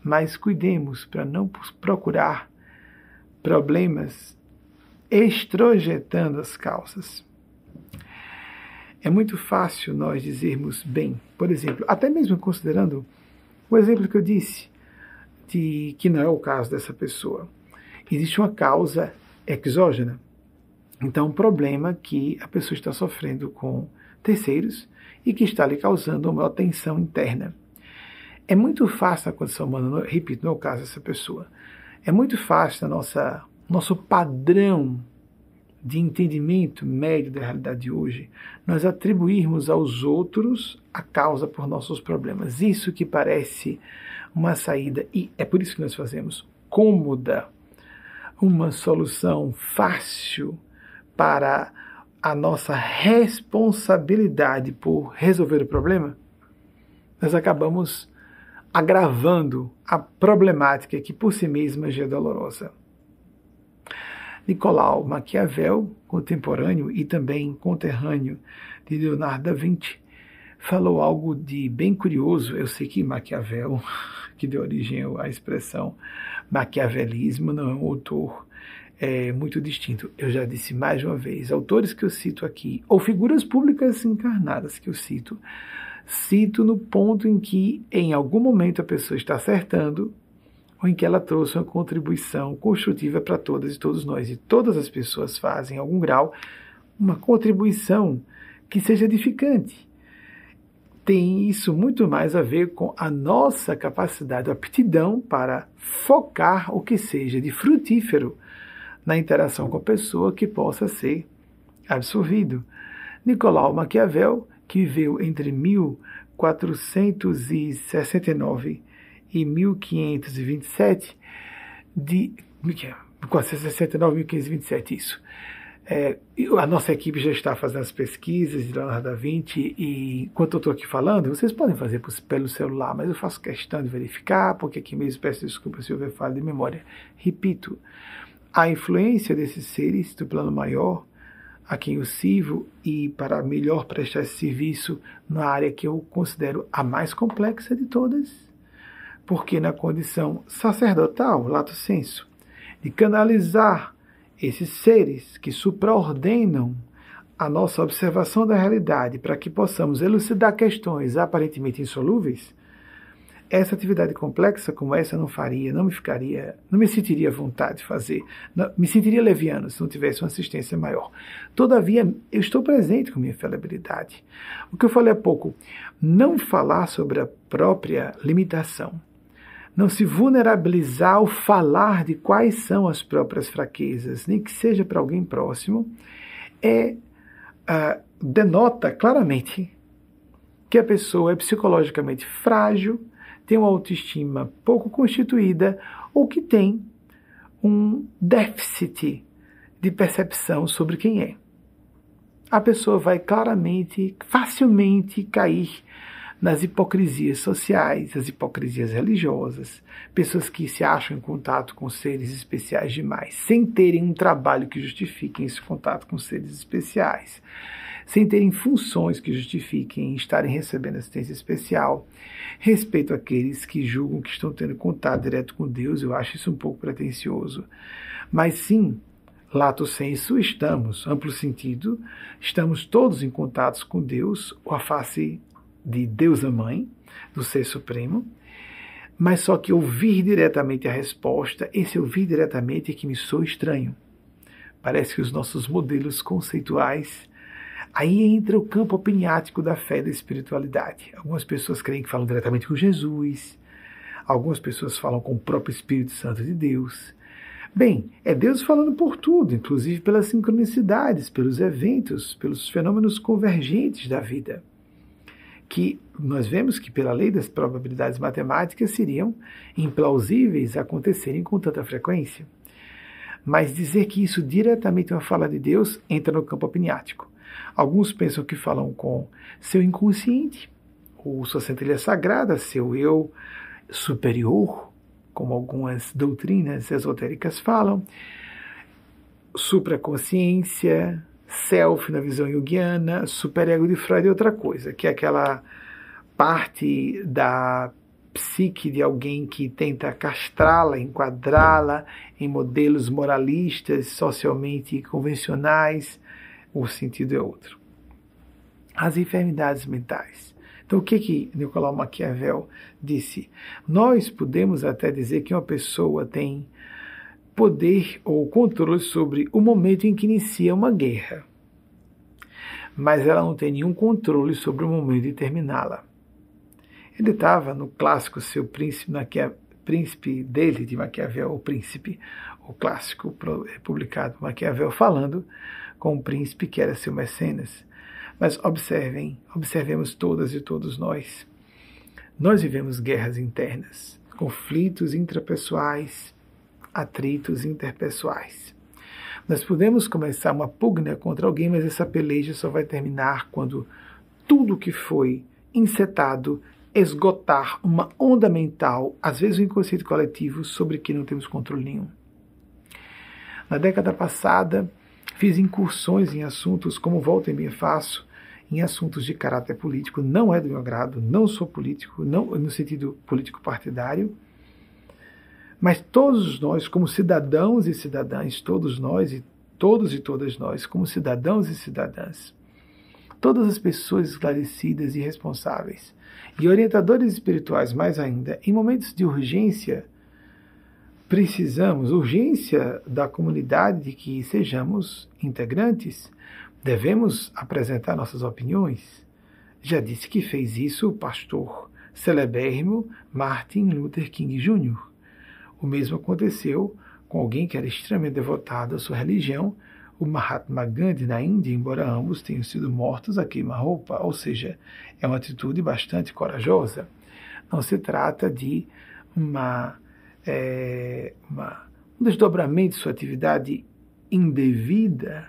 Mas cuidemos para não procurar problemas extrojetando as causas. É muito fácil nós dizermos bem, por exemplo, até mesmo considerando o exemplo que eu disse, de que não é o caso dessa pessoa. Existe uma causa exógena. Então, um problema que a pessoa está sofrendo com terceiros e que está lhe causando uma tensão interna. É muito fácil na condição humana, repito, no caso dessa pessoa, é muito fácil na nossa nosso padrão de entendimento médio da realidade de hoje, nós atribuirmos aos outros a causa por nossos problemas. Isso que parece uma saída, e é por isso que nós fazemos, cômoda, uma solução fácil para a nossa responsabilidade por resolver o problema, nós acabamos agravando a problemática que por si mesma já é dolorosa. Nicolau Maquiavel, contemporâneo e também conterrâneo de Leonardo da Vinci, falou algo de bem curioso. Eu sei que Maquiavel, que deu origem à expressão maquiavelismo, não é um autor é muito distinto. Eu já disse mais uma vez, autores que eu cito aqui, ou figuras públicas encarnadas que eu cito, cito no ponto em que, em algum momento, a pessoa está acertando, ou em que ela trouxe uma contribuição construtiva para todas e todos nós. E todas as pessoas fazem, em algum grau, uma contribuição que seja edificante. Tem isso muito mais a ver com a nossa capacidade, a aptidão para focar o que seja de frutífero na interação com a pessoa que possa ser absorvido. Nicolau Maquiavel, que viveu entre 1469 e 1527, de 1469 e 1527, isso. É, a nossa equipe já está fazendo as pesquisas de Leonardo da Vinci e enquanto eu estou aqui falando, vocês podem fazer pelo celular, mas eu faço questão de verificar, porque aqui mesmo peço desculpa se houver falha de memória. Repito, a influência desses seres do plano maior, a quem eu sirvo, e para melhor prestar esse serviço na área que eu considero a mais complexa de todas, porque na condição sacerdotal, lato senso, de canalizar esses seres que supraordenam a nossa observação da realidade para que possamos elucidar questões aparentemente insolúveis, essa atividade complexa como essa não faria, não me ficaria, não me sentiria vontade de fazer, não, me sentiria leviano se não tivesse uma assistência maior. Todavia, eu estou presente com minha falibilidade. O que eu falei há pouco, não falar sobre a própria limitação, não se vulnerabilizar ao falar de quais são as próprias fraquezas, nem que seja para alguém próximo, é uh, denota claramente que a pessoa é psicologicamente frágil, tem uma autoestima pouco constituída ou que tem um déficit de percepção sobre quem é. A pessoa vai claramente, facilmente cair nas hipocrisias sociais, as hipocrisias religiosas, pessoas que se acham em contato com seres especiais demais, sem terem um trabalho que justifiquem esse contato com seres especiais, sem terem funções que justifiquem estarem recebendo assistência especial. Respeito àqueles que julgam que estão tendo contato direto com Deus, eu acho isso um pouco pretensioso. Mas sim, lato senso, estamos, amplo sentido, estamos todos em contato com Deus, ou a face de Deus a Mãe, do Ser Supremo, mas só que ouvir diretamente a resposta, esse ouvir diretamente é que me sou estranho. Parece que os nossos modelos conceituais. Aí entra o campo opiniático da fé e da espiritualidade. Algumas pessoas creem que falam diretamente com Jesus, algumas pessoas falam com o próprio Espírito Santo de Deus. Bem, é Deus falando por tudo, inclusive pelas sincronicidades, pelos eventos, pelos fenômenos convergentes da vida que nós vemos que, pela lei das probabilidades matemáticas, seriam implausíveis acontecerem com tanta frequência. Mas dizer que isso diretamente é uma fala de Deus entra no campo opiniático. Alguns pensam que falam com seu inconsciente, ou sua centelha sagrada, seu eu superior, como algumas doutrinas esotéricas falam, supraconsciência, self na visão junguiana, superego de Freud é outra coisa, que é aquela parte da psique de alguém que tenta castrá-la, enquadrá-la em modelos moralistas, socialmente convencionais, o sentido é outro. As enfermidades mentais. Então, o que que Nicolau Maquiavel disse? Nós podemos até dizer que uma pessoa tem poder ou controle sobre o momento em que inicia uma guerra. Mas ela não tem nenhum controle sobre o momento de terminá-la. Ele estava no clássico seu príncipe, Maquia, príncipe dele, de Maquiavel, o príncipe, o clássico publicado Maquiavel, falando com o príncipe que era seu mecenas. Mas observem, observemos todas e todos nós. Nós vivemos guerras internas, conflitos intrapessoais, atritos interpessoais. Nós podemos começar uma pugna contra alguém, mas essa peleja só vai terminar quando tudo que foi incetado esgotar uma onda mental, às vezes um inconsciente coletivo, sobre que não temos controle nenhum. Na década passada, fiz incursões em assuntos, como volta e meia faço, em assuntos de caráter político. Não é do meu agrado, não sou político, não no sentido político partidário, mas todos nós, como cidadãos e cidadãs, todos nós e todos e todas nós, como cidadãos e cidadãs, todas as pessoas esclarecidas e responsáveis, e orientadores espirituais mais ainda, em momentos de urgência, precisamos, urgência da comunidade de que sejamos integrantes, devemos apresentar nossas opiniões. Já disse que fez isso o pastor celebérrimo Martin Luther King Jr. O mesmo aconteceu com alguém que era extremamente devotado à sua religião, o Mahatma Gandhi na Índia, embora ambos tenham sido mortos a queima-roupa, ou seja, é uma atitude bastante corajosa. Não se trata de uma, é, uma um desdobramento de sua atividade indevida,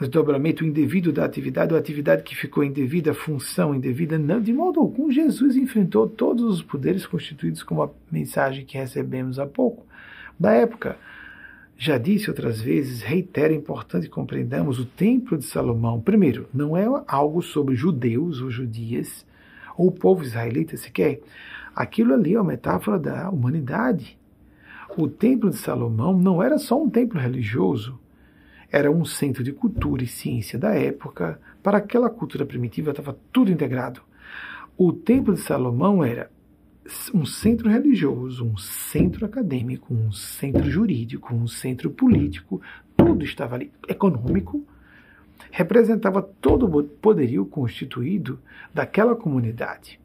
o desdobramento indevido da atividade, ou atividade que ficou indevida, função indevida, não, de modo algum, Jesus enfrentou todos os poderes constituídos como a mensagem que recebemos há pouco, da época. Já disse outras vezes, reitero, é importante compreendamos o Templo de Salomão. Primeiro, não é algo sobre judeus ou judias, ou o povo israelita sequer. Aquilo ali é uma metáfora da humanidade. O Templo de Salomão não era só um templo religioso, era um centro de cultura e ciência da época. Para aquela cultura primitiva estava tudo integrado. O Templo de Salomão era um centro religioso, um centro acadêmico, um centro jurídico, um centro político, tudo estava ali. Econômico, representava todo o poderio constituído daquela comunidade.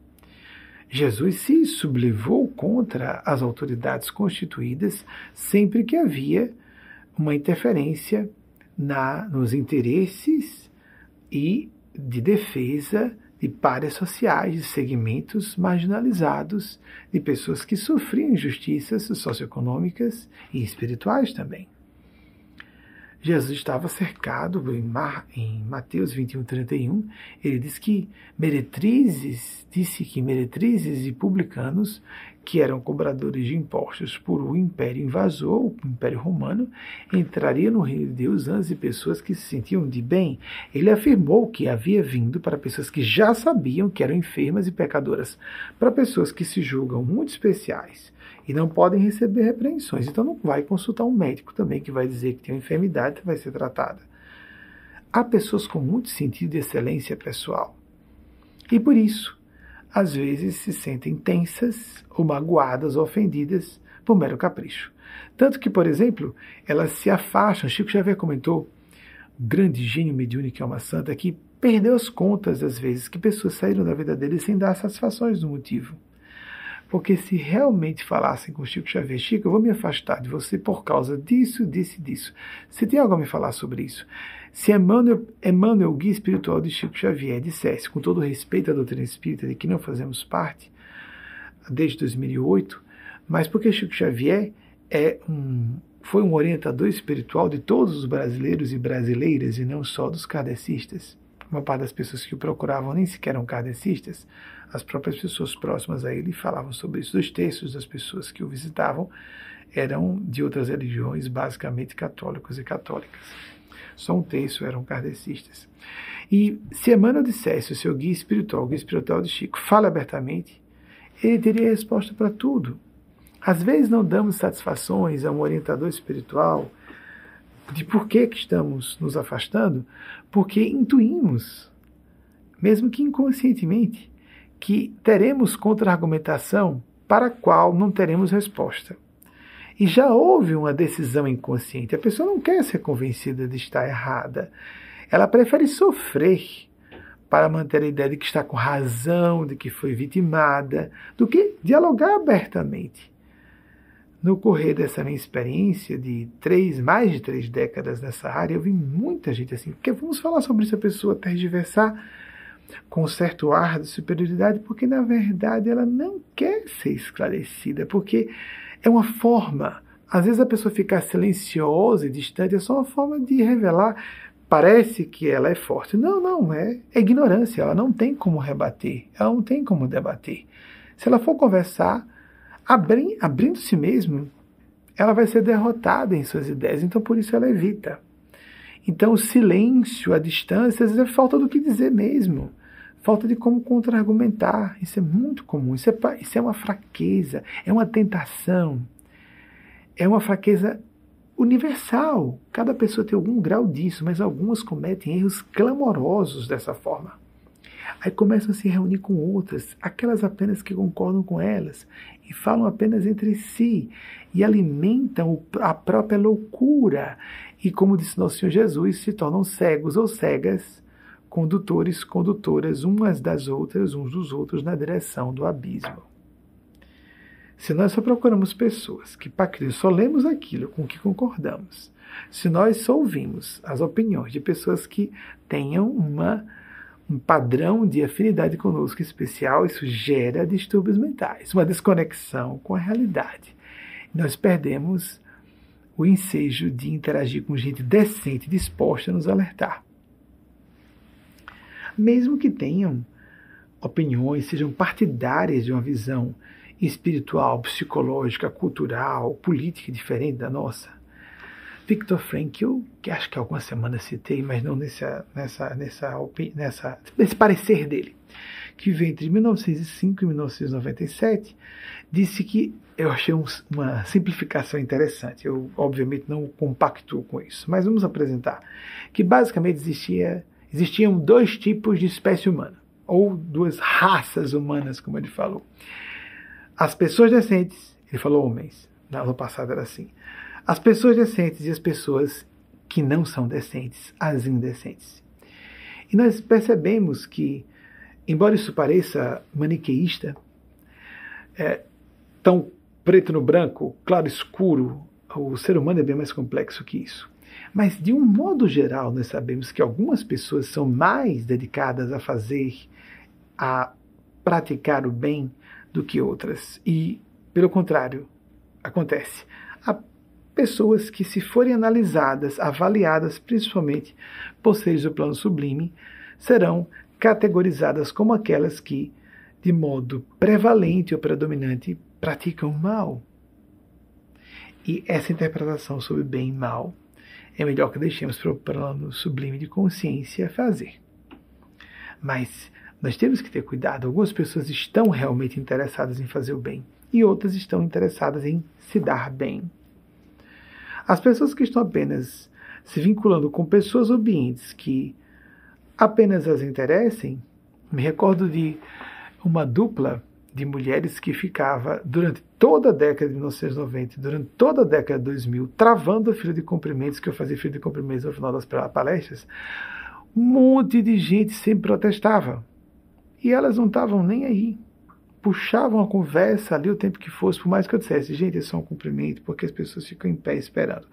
Jesus se sublevou contra as autoridades constituídas sempre que havia uma interferência na, nos interesses e de defesa de páreas sociais, de segmentos marginalizados, de pessoas que sofriam injustiças socioeconômicas e espirituais também. Jesus estava cercado em, Mar, em Mateus 21, 31. Ele diz que meretrizes, disse que meretrizes e publicanos, que eram cobradores de impostos por o império invasor, o império romano, entrariam no reino de Deus antes de pessoas que se sentiam de bem. Ele afirmou que havia vindo para pessoas que já sabiam que eram enfermas e pecadoras, para pessoas que se julgam muito especiais e não podem receber repreensões. Então não vai consultar um médico também que vai dizer que tem uma enfermidade que vai ser tratada. Há pessoas com muito sentido de excelência pessoal. E por isso, às vezes se sentem tensas ou magoadas ou ofendidas por mero capricho. Tanto que, por exemplo, elas se afastam. Chico Xavier comentou, grande gênio mediúnico é uma santa, que perdeu as contas das vezes que pessoas saíram da vida dele sem dar satisfações do motivo. Porque se realmente falassem com Chico Xavier, Chico, eu vou me afastar de você por causa disso, disso e disso. Se tem algo a me falar sobre isso. Se Emmanuel, Emmanuel, guia espiritual de Chico Xavier, dissesse, com todo respeito à doutrina espírita, de que não fazemos parte, desde 2008, mas porque Chico Xavier é um, foi um orientador espiritual de todos os brasileiros e brasileiras, e não só dos kardecistas. Uma parte das pessoas que o procuravam nem sequer eram kardecistas, as próprias pessoas próximas a ele falavam sobre isso. Dois terços das pessoas que o visitavam eram de outras religiões, basicamente católicos e católicas. Só um terço eram kardecistas. E se Emmanuel dissesse, o seu guia espiritual, o guia espiritual de Chico, fala abertamente, ele teria resposta para tudo. Às vezes não damos satisfações a um orientador espiritual de por que, que estamos nos afastando, porque intuímos, mesmo que inconscientemente, que teremos contra-argumentação para a qual não teremos resposta. E já houve uma decisão inconsciente. A pessoa não quer ser convencida de estar errada. Ela prefere sofrer para manter a ideia de que está com razão, de que foi vitimada, do que dialogar abertamente. No correr dessa minha experiência de três, mais de três décadas nessa área, eu vi muita gente assim, porque vamos falar sobre isso, a pessoa tergiversar com certo ar de superioridade, porque na verdade ela não quer ser esclarecida, porque é uma forma. Às vezes a pessoa ficar silenciosa e distante é só uma forma de revelar. Parece que ela é forte. Não, não, é, é ignorância. Ela não tem como rebater, ela não tem como debater. Se ela for conversar, abri, abrindo-se mesmo, ela vai ser derrotada em suas ideias. Então por isso ela evita. Então, o silêncio, a distância, às vezes é falta do que dizer mesmo. Falta de como contra-argumentar. Isso é muito comum. Isso é, isso é uma fraqueza, é uma tentação. É uma fraqueza universal. Cada pessoa tem algum grau disso, mas algumas cometem erros clamorosos dessa forma. Aí começam a se reunir com outras, aquelas apenas que concordam com elas, e falam apenas entre si, e alimentam a própria loucura, e, como disse nosso Senhor Jesus, se tornam cegos ou cegas, condutores, condutoras umas das outras, uns dos outros, na direção do abismo. Se nós só procuramos pessoas que, Cristo, só lemos aquilo com que concordamos, se nós só ouvimos as opiniões de pessoas que tenham uma, um padrão de afinidade conosco especial, isso gera distúrbios mentais, uma desconexão com a realidade. Nós perdemos o ensejo de interagir com gente decente, disposta a nos alertar. Mesmo que tenham opiniões, sejam partidárias de uma visão espiritual, psicológica, cultural, política diferente da nossa. Victor Frankl, que acho que algumas semanas citei, mas não nessa, nessa, nessa, nessa, nesse parecer dele, que veio entre 1905 e 1997, disse que eu achei um, uma simplificação interessante. Eu, obviamente, não compactuo com isso, mas vamos apresentar que basicamente existia, existiam dois tipos de espécie humana, ou duas raças humanas, como ele falou. As pessoas decentes, ele falou homens, no ano passado era assim. As pessoas decentes e as pessoas que não são decentes, as indecentes. E nós percebemos que, embora isso pareça maniqueísta, é, tão preto no branco, claro escuro, o ser humano é bem mais complexo que isso. Mas, de um modo geral, nós sabemos que algumas pessoas são mais dedicadas a fazer, a praticar o bem do que outras. E, pelo contrário, acontece. Há pessoas que, se forem analisadas, avaliadas principalmente por seres do plano sublime, serão categorizadas como aquelas que, de modo prevalente ou predominante, praticam mal. E essa interpretação sobre bem e mal é melhor que deixemos para o plano sublime de consciência fazer. Mas nós temos que ter cuidado. Algumas pessoas estão realmente interessadas em fazer o bem e outras estão interessadas em se dar bem. As pessoas que estão apenas se vinculando com pessoas ou ambientes que apenas as interessem, me recordo de uma dupla de mulheres que ficava durante toda a década de 1990, durante toda a década de 2000, travando a fila de cumprimentos, que eu fazia fila de cumprimentos no final das palestras, um monte de gente sempre protestava. E elas não estavam nem aí puxavam a conversa ali o tempo que fosse, por mais que eu dissesse, gente, é só um cumprimento, porque as pessoas ficam em pé esperando.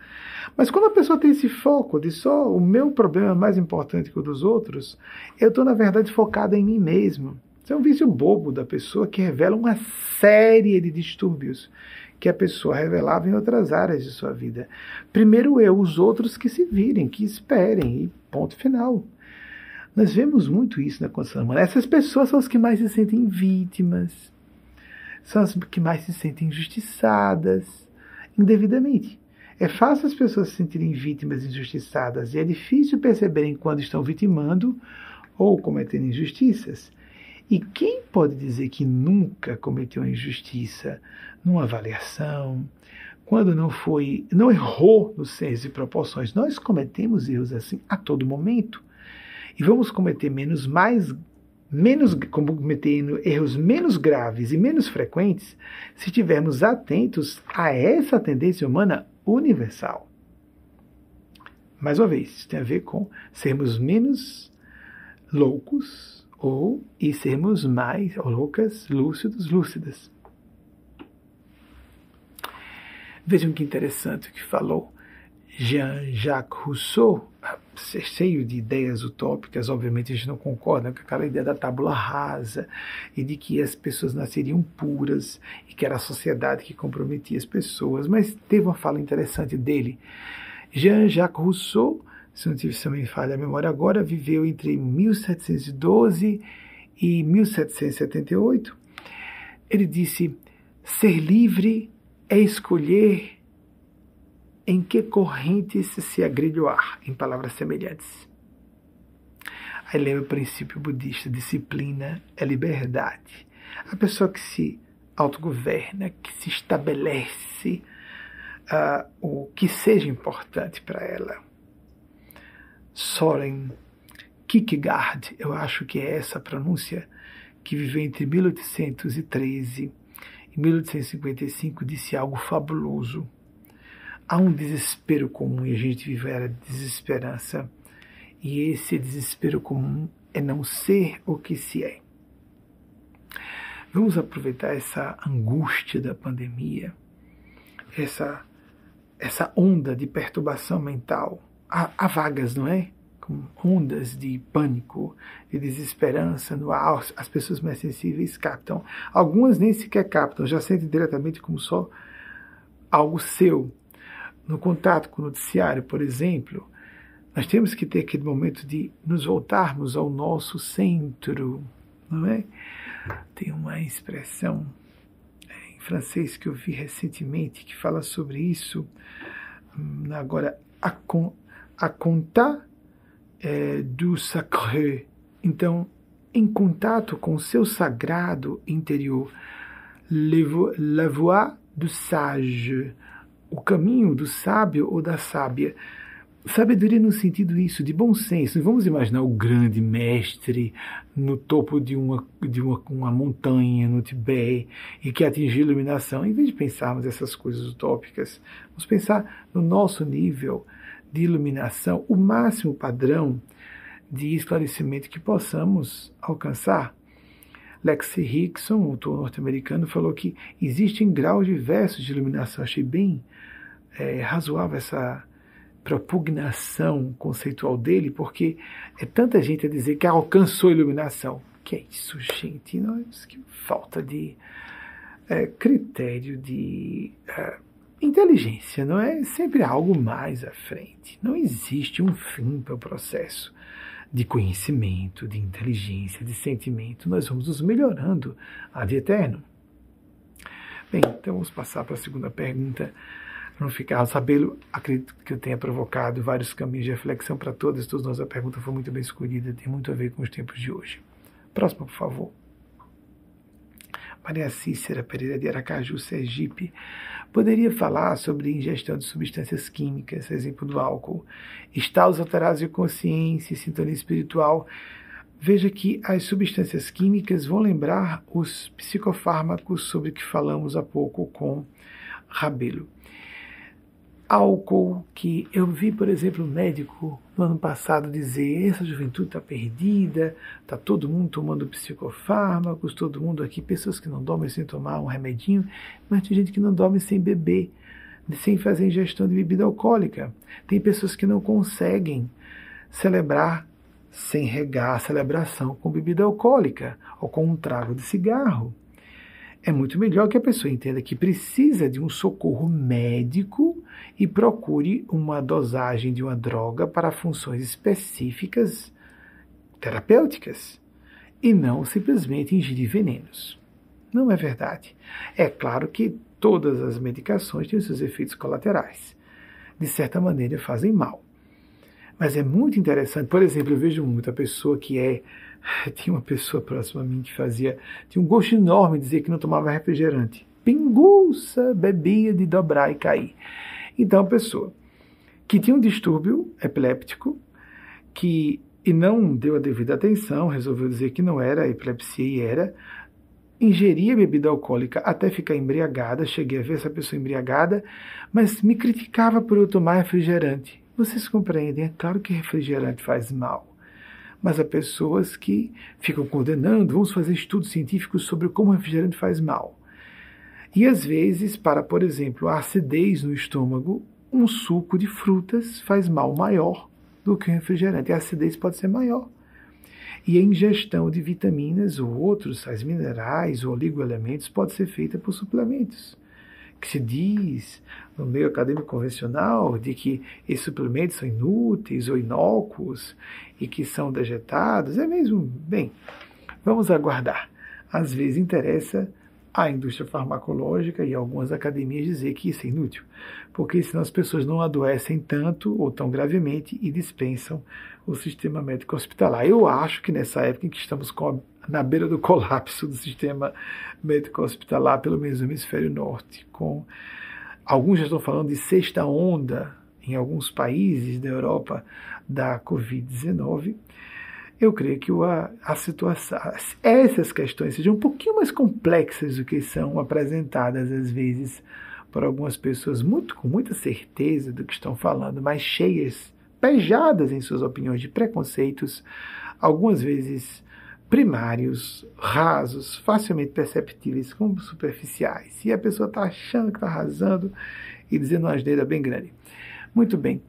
Mas quando a pessoa tem esse foco de só o meu problema é mais importante que o dos outros, eu estou, na verdade, focada em mim mesmo. Isso é um vício bobo da pessoa que revela uma série de distúrbios que a pessoa revelava em outras áreas de sua vida. Primeiro eu, os outros que se virem, que esperem, e ponto final. Nós vemos muito isso na condição humana. Essas pessoas são as que mais se sentem vítimas, são as que mais se sentem injustiçadas indevidamente. É fácil as pessoas se sentirem vítimas injustiçadas e é difícil perceberem quando estão vitimando ou cometendo injustiças. E quem pode dizer que nunca cometeu injustiça numa avaliação, quando não foi, não errou no senso e proporções? Nós cometemos erros assim a todo momento. E vamos cometer menos mais menos cometer erros menos graves e menos frequentes se estivermos atentos a essa tendência humana universal. Mais uma vez, tem a ver com sermos menos loucos ou e sermos mais loucas, lúcidos, lúcidas. Vejam que interessante o que falou Jean-Jacques Rousseau, cheio de ideias utópicas, obviamente a gente não concorda com aquela ideia da tábula rasa e de que as pessoas nasceriam puras e que era a sociedade que comprometia as pessoas, mas teve uma fala interessante dele. Jean-Jacques Rousseau, se não tive também falha a memória agora, viveu entre 1712 e 1778. Ele disse: ser livre é escolher em que correntes se agrilhoar, em palavras semelhantes. Aí lembra o princípio budista: disciplina é liberdade. A pessoa que se autogoverna, que se estabelece uh, o que seja importante para ela. Soren Kierkegaard, eu acho que é essa a pronúncia, que viveu entre 1813 e 1855, disse algo fabuloso há um desespero comum e a gente vive era desesperança. E esse desespero comum é não ser o que se é. Vamos aproveitar essa angústia da pandemia, essa, essa onda de perturbação mental. Há, há vagas, não é? Com ondas de pânico, de desesperança no ar. As pessoas mais sensíveis captam. Algumas nem sequer captam, já sentem diretamente como só algo seu no contato com o noticiário, por exemplo, nós temos que ter aquele momento de nos voltarmos ao nosso centro, não é? Tem uma expressão é, em francês que eu vi recentemente que fala sobre isso. Hum, agora, a, con, a contar é, do sacré. Então, em contato com o seu sagrado interior, la voix du sage, o caminho do sábio ou da sábia. Sabedoria no sentido isso, de bom senso. Vamos imaginar o grande mestre no topo de uma, de uma, uma montanha no Tibete e que atingiu iluminação. Em vez de pensarmos essas coisas utópicas, vamos pensar no nosso nível de iluminação, o máximo padrão de esclarecimento que possamos alcançar. Lexi Hickson, autor norte-americano, falou que existem graus diversos de iluminação. Achei bem é, razoável essa propugnação conceitual dele, porque é tanta gente a dizer que alcançou iluminação. Que é isso, gente? Nós, que falta de é, critério, de é, inteligência não é sempre algo mais à frente. Não existe um fim para o processo de conhecimento, de inteligência, de sentimento. Nós vamos nos melhorando a de eterno. Bem, então vamos passar para a segunda pergunta. Para não ficar sabê-lo, acredito que eu tenha provocado vários caminhos de reflexão para todos. Todos nós a pergunta foi muito bem escolhida, tem muito a ver com os tempos de hoje. Próxima, por favor. Maria Cícera Pereira de Aracaju, Sergipe, poderia falar sobre ingestão de substâncias químicas, exemplo do álcool, estados alterados de consciência e sintonia espiritual. Veja que as substâncias químicas vão lembrar os psicofármacos sobre que falamos há pouco com Rabelo álcool, que eu vi, por exemplo, um médico no ano passado dizer: essa juventude está perdida, está todo mundo tomando psicofármacos, todo mundo aqui, pessoas que não dormem sem tomar um remedinho, mas tem gente que não dorme sem beber, sem fazer ingestão de bebida alcoólica. Tem pessoas que não conseguem celebrar sem regar a celebração com bebida alcoólica ou com um trago de cigarro é muito melhor que a pessoa entenda que precisa de um socorro médico e procure uma dosagem de uma droga para funções específicas terapêuticas e não simplesmente ingerir venenos. Não é verdade. É claro que todas as medicações têm seus efeitos colaterais. De certa maneira, fazem mal. Mas é muito interessante. Por exemplo, eu vejo muita pessoa que é tinha uma pessoa próxima a mim que fazia, tinha um gosto enorme de dizer que não tomava refrigerante. Pinguça, bebia de dobrar e cair. Então, a pessoa que tinha um distúrbio epiléptico, que e não deu a devida atenção, resolveu dizer que não era epilepsia e era, ingeria bebida alcoólica até ficar embriagada, cheguei a ver essa pessoa embriagada, mas me criticava por eu tomar refrigerante. Vocês compreendem? É claro que refrigerante faz mal mas há pessoas que ficam condenando, vamos fazer estudos científicos sobre como o refrigerante faz mal. E às vezes, para, por exemplo, a acidez no estômago, um suco de frutas faz mal maior do que o refrigerante. A acidez pode ser maior. E a ingestão de vitaminas ou outros sais minerais ou oligoelementos pode ser feita por suplementos que se diz no meio acadêmico convencional de que esses suplementos são inúteis ou inócuos e que são dejetados, é mesmo? Bem, vamos aguardar. Às vezes interessa a indústria farmacológica e algumas academias dizer que isso é inútil, porque senão as pessoas não adoecem tanto ou tão gravemente e dispensam o sistema médico hospitalar. Eu acho que nessa época em que estamos com na beira do colapso do sistema médico hospitalar, pelo menos no hemisfério norte, com alguns já estão falando de sexta onda em alguns países da Europa da Covid-19. Eu creio que a, a situação, essas questões sejam um pouquinho mais complexas do que são apresentadas às vezes por algumas pessoas muito com muita certeza do que estão falando, mas cheias, pejadas em suas opiniões de preconceitos, algumas vezes primários, rasos, facilmente perceptíveis como superficiais. E a pessoa está achando que está arrasando e dizendo uma asneira bem grande. Muito bem.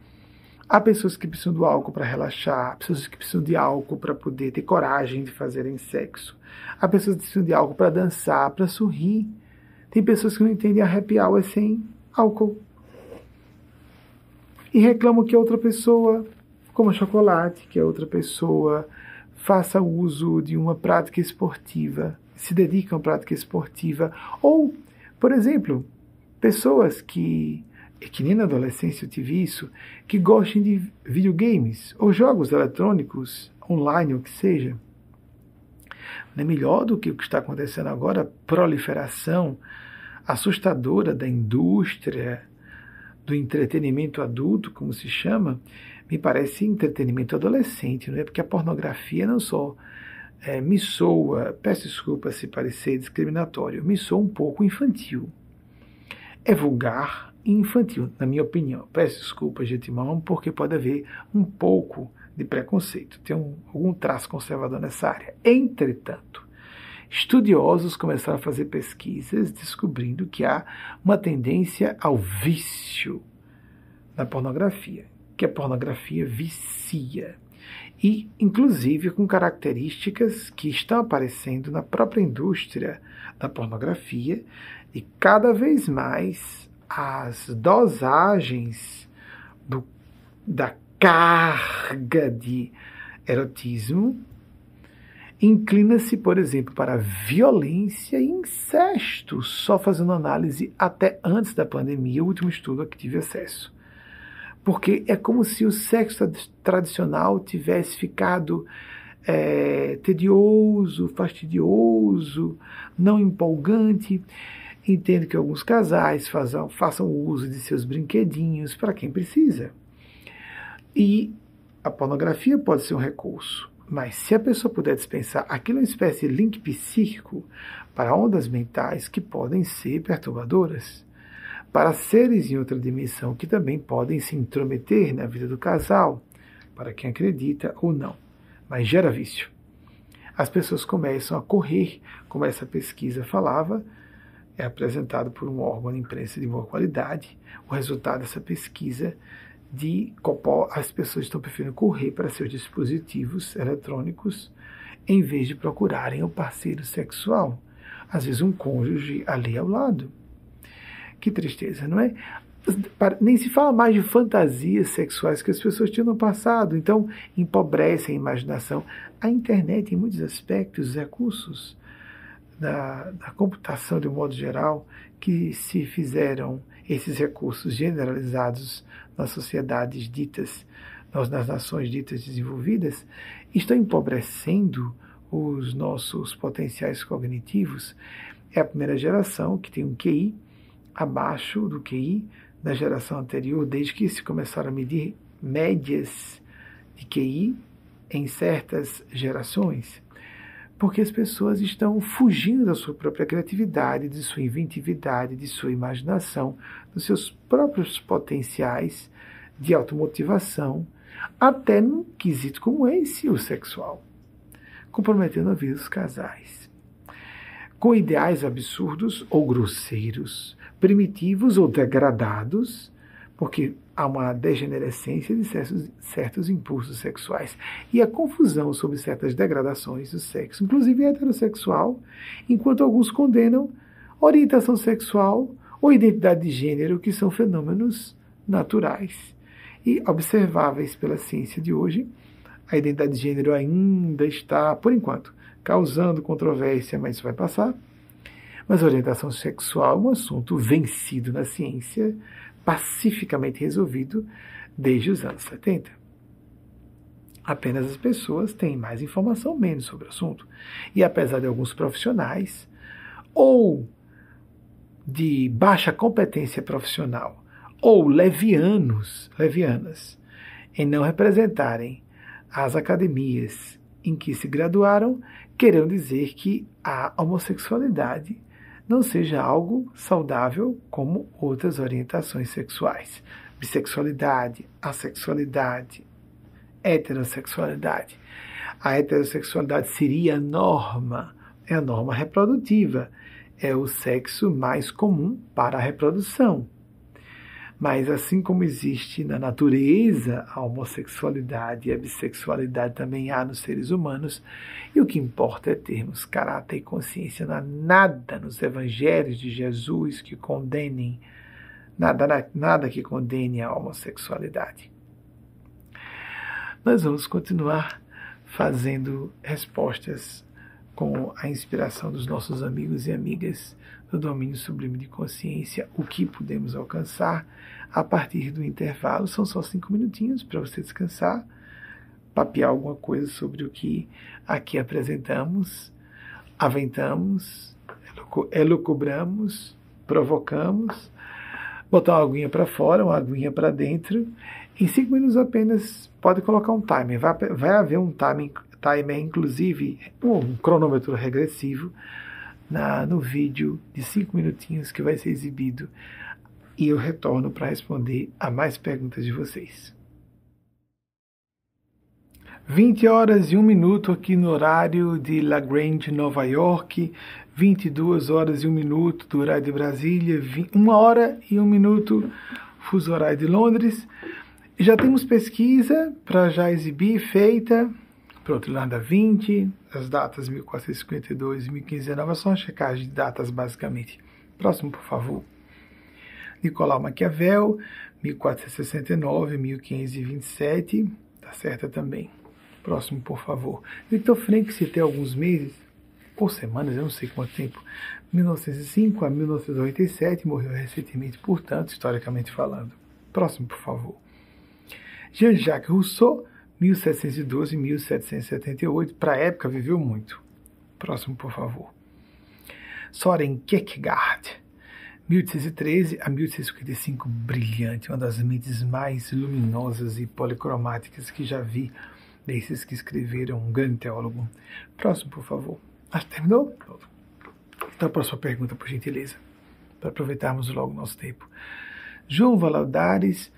Há pessoas que precisam do álcool para relaxar, pessoas que precisam de álcool para poder ter coragem de fazerem sexo. Há pessoas que precisam de álcool para dançar, para sorrir. Tem pessoas que não entendem a happy hour sem álcool. E reclamam que outra pessoa coma chocolate, que a outra pessoa faça uso de uma prática esportiva, se dedique a uma prática esportiva. Ou, por exemplo, pessoas que, e que nem na adolescência eu tive isso, que gostem de videogames ou jogos eletrônicos, online ou que seja. Não é melhor do que o que está acontecendo agora, a proliferação assustadora da indústria do entretenimento adulto, como se chama, me parece entretenimento adolescente, não é? Porque a pornografia não só é, me soa, peço desculpa se parecer discriminatório, me soa um pouco infantil. É vulgar infantil, na minha opinião. Peço desculpa, de antemão, porque pode haver um pouco de preconceito, tem um, algum traço conservador nessa área. Entretanto, estudiosos começaram a fazer pesquisas descobrindo que há uma tendência ao vício na pornografia que a pornografia vicia. E, inclusive, com características que estão aparecendo na própria indústria da pornografia, e cada vez mais as dosagens do, da carga de erotismo inclina-se, por exemplo, para violência e incesto, só fazendo análise até antes da pandemia, o último estudo a que tive acesso. Porque é como se o sexo tradicional tivesse ficado é, tedioso, fastidioso, não empolgante. Entendo que alguns casais façam, façam uso de seus brinquedinhos para quem precisa. E a pornografia pode ser um recurso, mas se a pessoa puder dispensar, aquilo é uma espécie de link psíquico para ondas mentais que podem ser perturbadoras, para seres em outra dimensão que também podem se intrometer na vida do casal, para quem acredita ou não, mas gera vício. As pessoas começam a correr, como essa pesquisa falava, é apresentado por um órgão de imprensa de boa qualidade. O resultado dessa pesquisa de qual as pessoas estão preferindo correr para seus dispositivos eletrônicos em vez de procurarem o parceiro sexual. Às vezes um cônjuge ali ao lado. Que tristeza, não é? Nem se fala mais de fantasias sexuais que as pessoas tinham no passado, então empobrece a imaginação. A internet, em muitos aspectos, os recursos da, da computação de um modo geral, que se fizeram esses recursos generalizados nas sociedades ditas, nas nações ditas desenvolvidas, estão empobrecendo os nossos potenciais cognitivos. É a primeira geração que tem um QI abaixo do QI da geração anterior, desde que se começaram a medir médias de QI em certas gerações porque as pessoas estão fugindo da sua própria criatividade, de sua inventividade, de sua imaginação, dos seus próprios potenciais de automotivação, até num quesito como esse, o sexual, comprometendo a vida dos casais. Com ideais absurdos ou grosseiros, primitivos ou degradados, porque há uma degenerescência de certos, certos, impulsos sexuais e a confusão sobre certas degradações do sexo, inclusive heterossexual, enquanto alguns condenam orientação sexual ou identidade de gênero, que são fenômenos naturais e observáveis pela ciência de hoje. A identidade de gênero ainda está, por enquanto, causando controvérsia, mas isso vai passar. Mas a orientação sexual é um assunto vencido na ciência pacificamente resolvido desde os anos 70. Apenas as pessoas têm mais informação menos sobre o assunto. E apesar de alguns profissionais ou de baixa competência profissional ou levianos, levianas, em não representarem as academias em que se graduaram, querendo dizer que a homossexualidade não seja algo saudável como outras orientações sexuais. Bissexualidade, assexualidade, heterossexualidade. A heterossexualidade seria a norma, é a norma reprodutiva, é o sexo mais comum para a reprodução. Mas assim como existe na natureza a homossexualidade e a bissexualidade também há nos seres humanos, e o que importa é termos caráter e consciência. Não há nada nos evangelhos de Jesus que condenem, nada, nada que condene a homossexualidade. Nós vamos continuar fazendo respostas com a inspiração dos nossos amigos e amigas do domínio sublime de consciência, o que podemos alcançar a partir do intervalo. São só cinco minutinhos para você descansar, papear alguma coisa sobre o que aqui apresentamos, aventamos, elucubramos, provocamos, botar uma aguinha para fora, uma aguinha para dentro. Em cinco minutos apenas pode colocar um timer. Vai, vai haver um timer, timer inclusive um cronômetro regressivo na, no vídeo de cinco minutinhos que vai ser exibido e eu retorno para responder a mais perguntas de vocês. 20 horas e 1 minuto aqui no horário de La Grande, Nova York, 22 horas e 1 minuto do horário de Brasília, 1 hora e 1 minuto fuso horário de Londres. Já temos pesquisa para já exibir feita para outro lado, 20, as datas 1452 e 1519 são a checagem de datas, basicamente. Próximo, por favor. Nicolau Maquiavel, 1469, 1527, tá certa também. Próximo, por favor. Victor Frank, citei alguns meses, ou semanas, eu não sei quanto tempo, 1905 a 1987, morreu recentemente, portanto, historicamente falando. Próximo, por favor. Jean-Jacques Rousseau, 1712-1778, para a época viveu muito. Próximo, por favor. Soren Kierkegaard, 1813 a 1855, brilhante, uma das mentes mais luminosas e policromáticas que já vi, desses que escreveram, um grande teólogo. Próximo, por favor. Ah, terminou? Então, a próxima pergunta, por gentileza, para aproveitarmos logo o nosso tempo. João Valadares,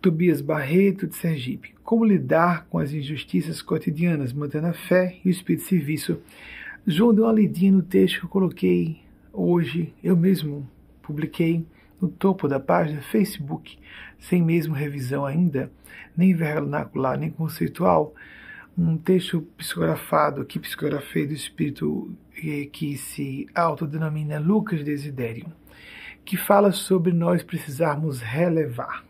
Tobias Barreto, de Sergipe. Como lidar com as injustiças cotidianas, mantendo a fé e o espírito de serviço? João deu uma lidinha no texto que eu coloquei hoje, eu mesmo publiquei no topo da página Facebook, sem mesmo revisão ainda, nem vernacular, nem conceitual, um texto psicografado, que psicografei do espírito que se autodenomina Lucas Desidério, que fala sobre nós precisarmos relevar.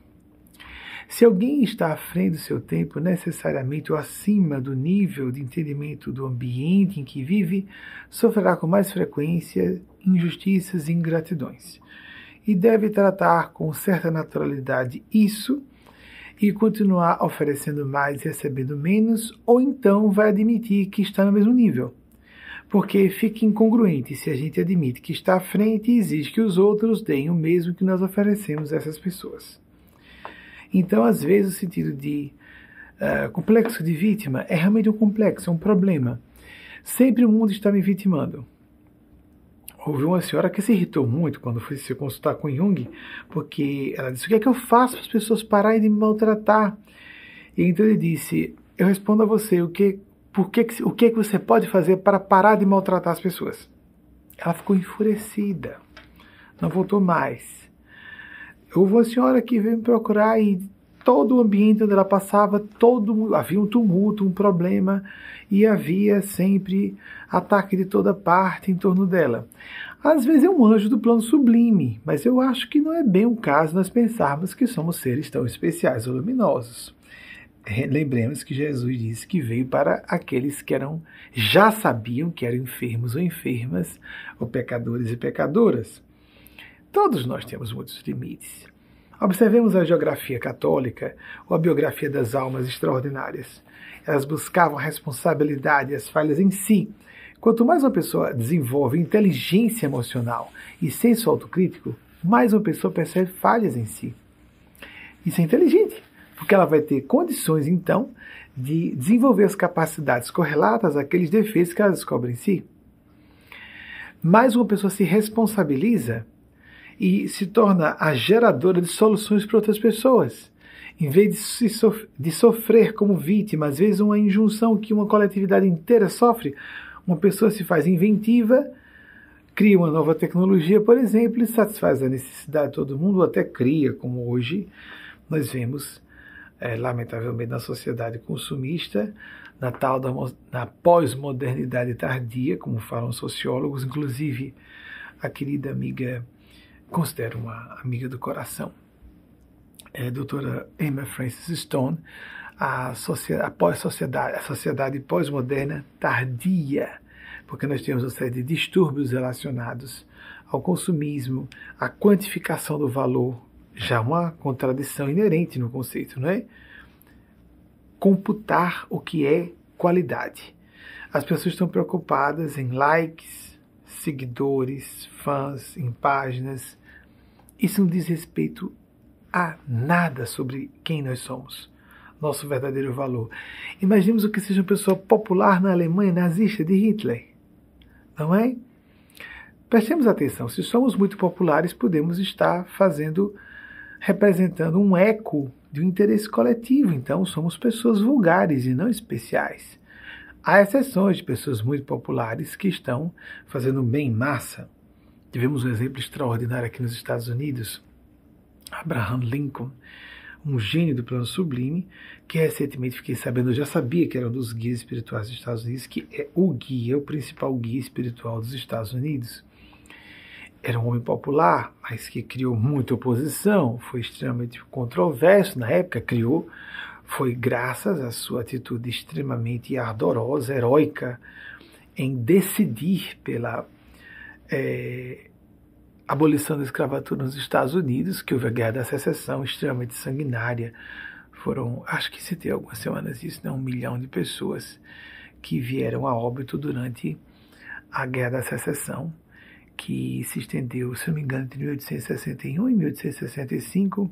Se alguém está à frente do seu tempo, necessariamente ou acima do nível de entendimento do ambiente em que vive, sofrerá com mais frequência injustiças e ingratidões. E deve tratar com certa naturalidade isso e continuar oferecendo mais e recebendo menos, ou então vai admitir que está no mesmo nível. Porque fica incongruente se a gente admite que está à frente e exige que os outros deem o mesmo que nós oferecemos a essas pessoas. Então, às vezes, o sentido de uh, complexo de vítima é realmente um complexo, é um problema. Sempre o mundo está me vitimando. Houve uma senhora que se irritou muito quando foi se consultar com Jung, porque ela disse: O que é que eu faço para as pessoas pararem de me maltratar? E então ele disse: Eu respondo a você, o que, por que, o que, é que você pode fazer para parar de maltratar as pessoas? Ela ficou enfurecida, não voltou mais. Houve uma senhora que veio me procurar e todo o ambiente onde ela passava, todo havia um tumulto, um problema e havia sempre ataque de toda parte em torno dela. Às vezes é um anjo do plano sublime, mas eu acho que não é bem o caso nós pensarmos que somos seres tão especiais ou luminosos. Lembremos que Jesus disse que veio para aqueles que eram já sabiam que eram enfermos ou enfermas, ou pecadores e pecadoras. Todos nós temos muitos limites. Observemos a geografia católica ou a biografia das almas extraordinárias. Elas buscavam a responsabilidade e as falhas em si. Quanto mais uma pessoa desenvolve inteligência emocional e senso autocrítico, mais uma pessoa percebe falhas em si. Isso é inteligente, porque ela vai ter condições, então, de desenvolver as capacidades correlatas àqueles defeitos que ela descobre em si. Mais uma pessoa se responsabiliza e se torna a geradora de soluções para outras pessoas. Em vez de, sof de sofrer como vítima, às vezes uma injunção que uma coletividade inteira sofre, uma pessoa se faz inventiva, cria uma nova tecnologia, por exemplo, e satisfaz a necessidade de todo mundo, ou até cria, como hoje nós vemos, é, lamentavelmente, na sociedade consumista, na tal da na pós-modernidade tardia, como falam sociólogos, inclusive a querida amiga considero uma amiga do coração, é a doutora Emma Francis Stone, a, sociedade, a pós-sociedade, a sociedade pós-moderna tardia, porque nós temos uma série de distúrbios relacionados ao consumismo, à quantificação do valor, já uma contradição inerente no conceito, não é? Computar o que é qualidade. As pessoas estão preocupadas em likes, seguidores, fãs, em páginas, isso não diz respeito a nada sobre quem nós somos, nosso verdadeiro valor. Imaginemos o que seja uma pessoa popular na Alemanha nazista de Hitler, não é? Prestemos atenção, se somos muito populares, podemos estar fazendo, representando um eco de um interesse coletivo, então somos pessoas vulgares e não especiais. Há exceções de pessoas muito populares que estão fazendo bem em massa, Tivemos um exemplo extraordinário aqui nos Estados Unidos, Abraham Lincoln, um gênio do plano sublime, que recentemente fiquei sabendo, eu já sabia que era um dos guias espirituais dos Estados Unidos, que é o guia, o principal guia espiritual dos Estados Unidos. era um homem popular, mas que criou muita oposição, foi extremamente controverso na época, criou, foi graças à sua atitude extremamente ardorosa, heróica, em decidir pela é, abolição da escravatura nos Estados Unidos, que houve a Guerra da Secessão, extremamente sanguinária. Foram, acho que citei algumas semanas isso, né, um milhão de pessoas que vieram a óbito durante a Guerra da Secessão que se estendeu, se não me engano, entre 1861 e 1865,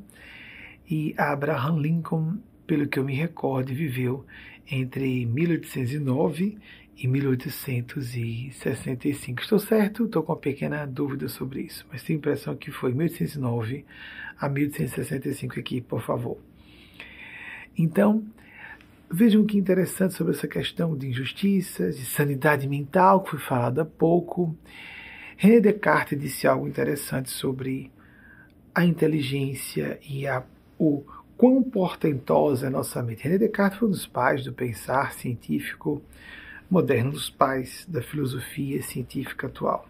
e Abraham Lincoln, pelo que eu me recordo, viveu entre 1809 e 1865. Estou certo? Estou com uma pequena dúvida sobre isso, mas tenho a impressão que foi 1809 a 1865 aqui, por favor. Então, vejam que interessante sobre essa questão de injustiças, de sanidade mental, que foi falado há pouco. René Descartes disse algo interessante sobre a inteligência e a, o quão portentosa é a nossa mente. René Descartes foi um dos pais do pensar científico moderno, dos pais da filosofia científica atual,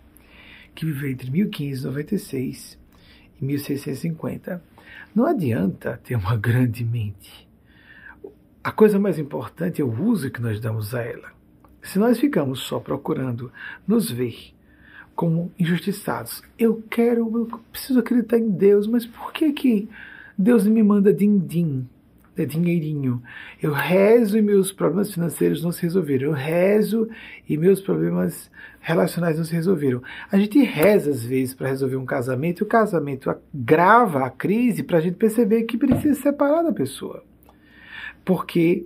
que viveu entre 1596 e 1650. Não adianta ter uma grande mente. A coisa mais importante é o uso que nós damos a ela. Se nós ficamos só procurando nos ver como injustiçados. Eu quero, eu preciso acreditar em Deus, mas por que que Deus me manda din-din, dinheirinho? Eu rezo e meus problemas financeiros não se resolveram. Eu rezo e meus problemas relacionais não se resolveram. A gente reza às vezes para resolver um casamento e o casamento agrava a crise para a gente perceber que precisa separar da pessoa. Porque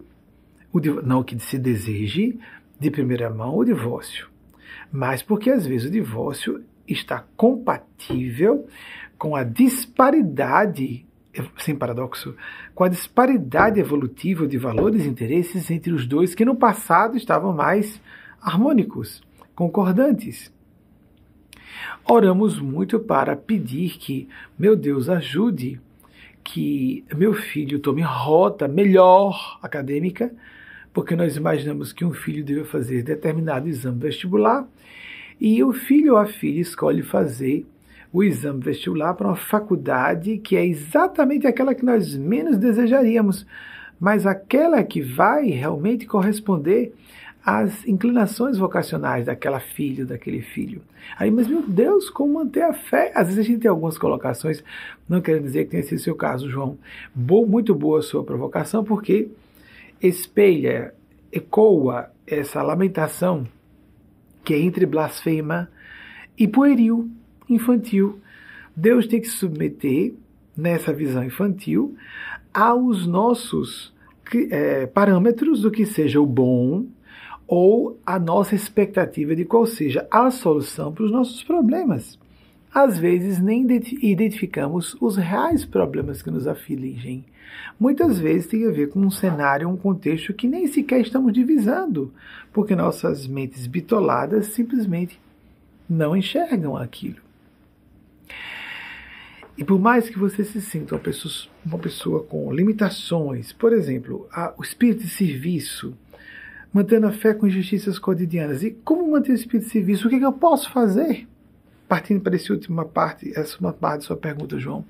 o, não que se deseje de primeira mão o divórcio mas porque às vezes o divórcio está compatível com a disparidade, sem paradoxo, com a disparidade evolutiva de valores e interesses entre os dois que no passado estavam mais harmônicos, concordantes. Oramos muito para pedir que, meu Deus, ajude que meu filho tome rota melhor acadêmica, porque nós imaginamos que um filho deve fazer determinado exame vestibular e o filho ou a filha escolhe fazer o exame vestibular para uma faculdade que é exatamente aquela que nós menos desejaríamos, mas aquela que vai realmente corresponder às inclinações vocacionais daquela filha, daquele filho. Aí, mas meu Deus, como manter a fé? Às vezes a gente tem algumas colocações, não quero dizer que tenha sido o seu caso, João. Bo muito boa a sua provocação, porque espelha, ecoa essa lamentação que é entre blasfema e pueril, infantil. Deus tem que se submeter, nessa visão infantil, aos nossos é, parâmetros do que seja o bom ou a nossa expectativa de qual seja a solução para os nossos problemas. Às vezes nem identificamos os reais problemas que nos afligem muitas vezes tem a ver com um cenário, um contexto que nem sequer estamos divisando, porque nossas mentes bitoladas simplesmente não enxergam aquilo. E por mais que você se sinta uma pessoa, uma pessoa com limitações, por exemplo, a, o espírito de serviço, mantendo a fé com injustiças cotidianas. E como manter o espírito de serviço? O que, é que eu posso fazer? Partindo para essa última parte, essa uma parte da sua pergunta, João.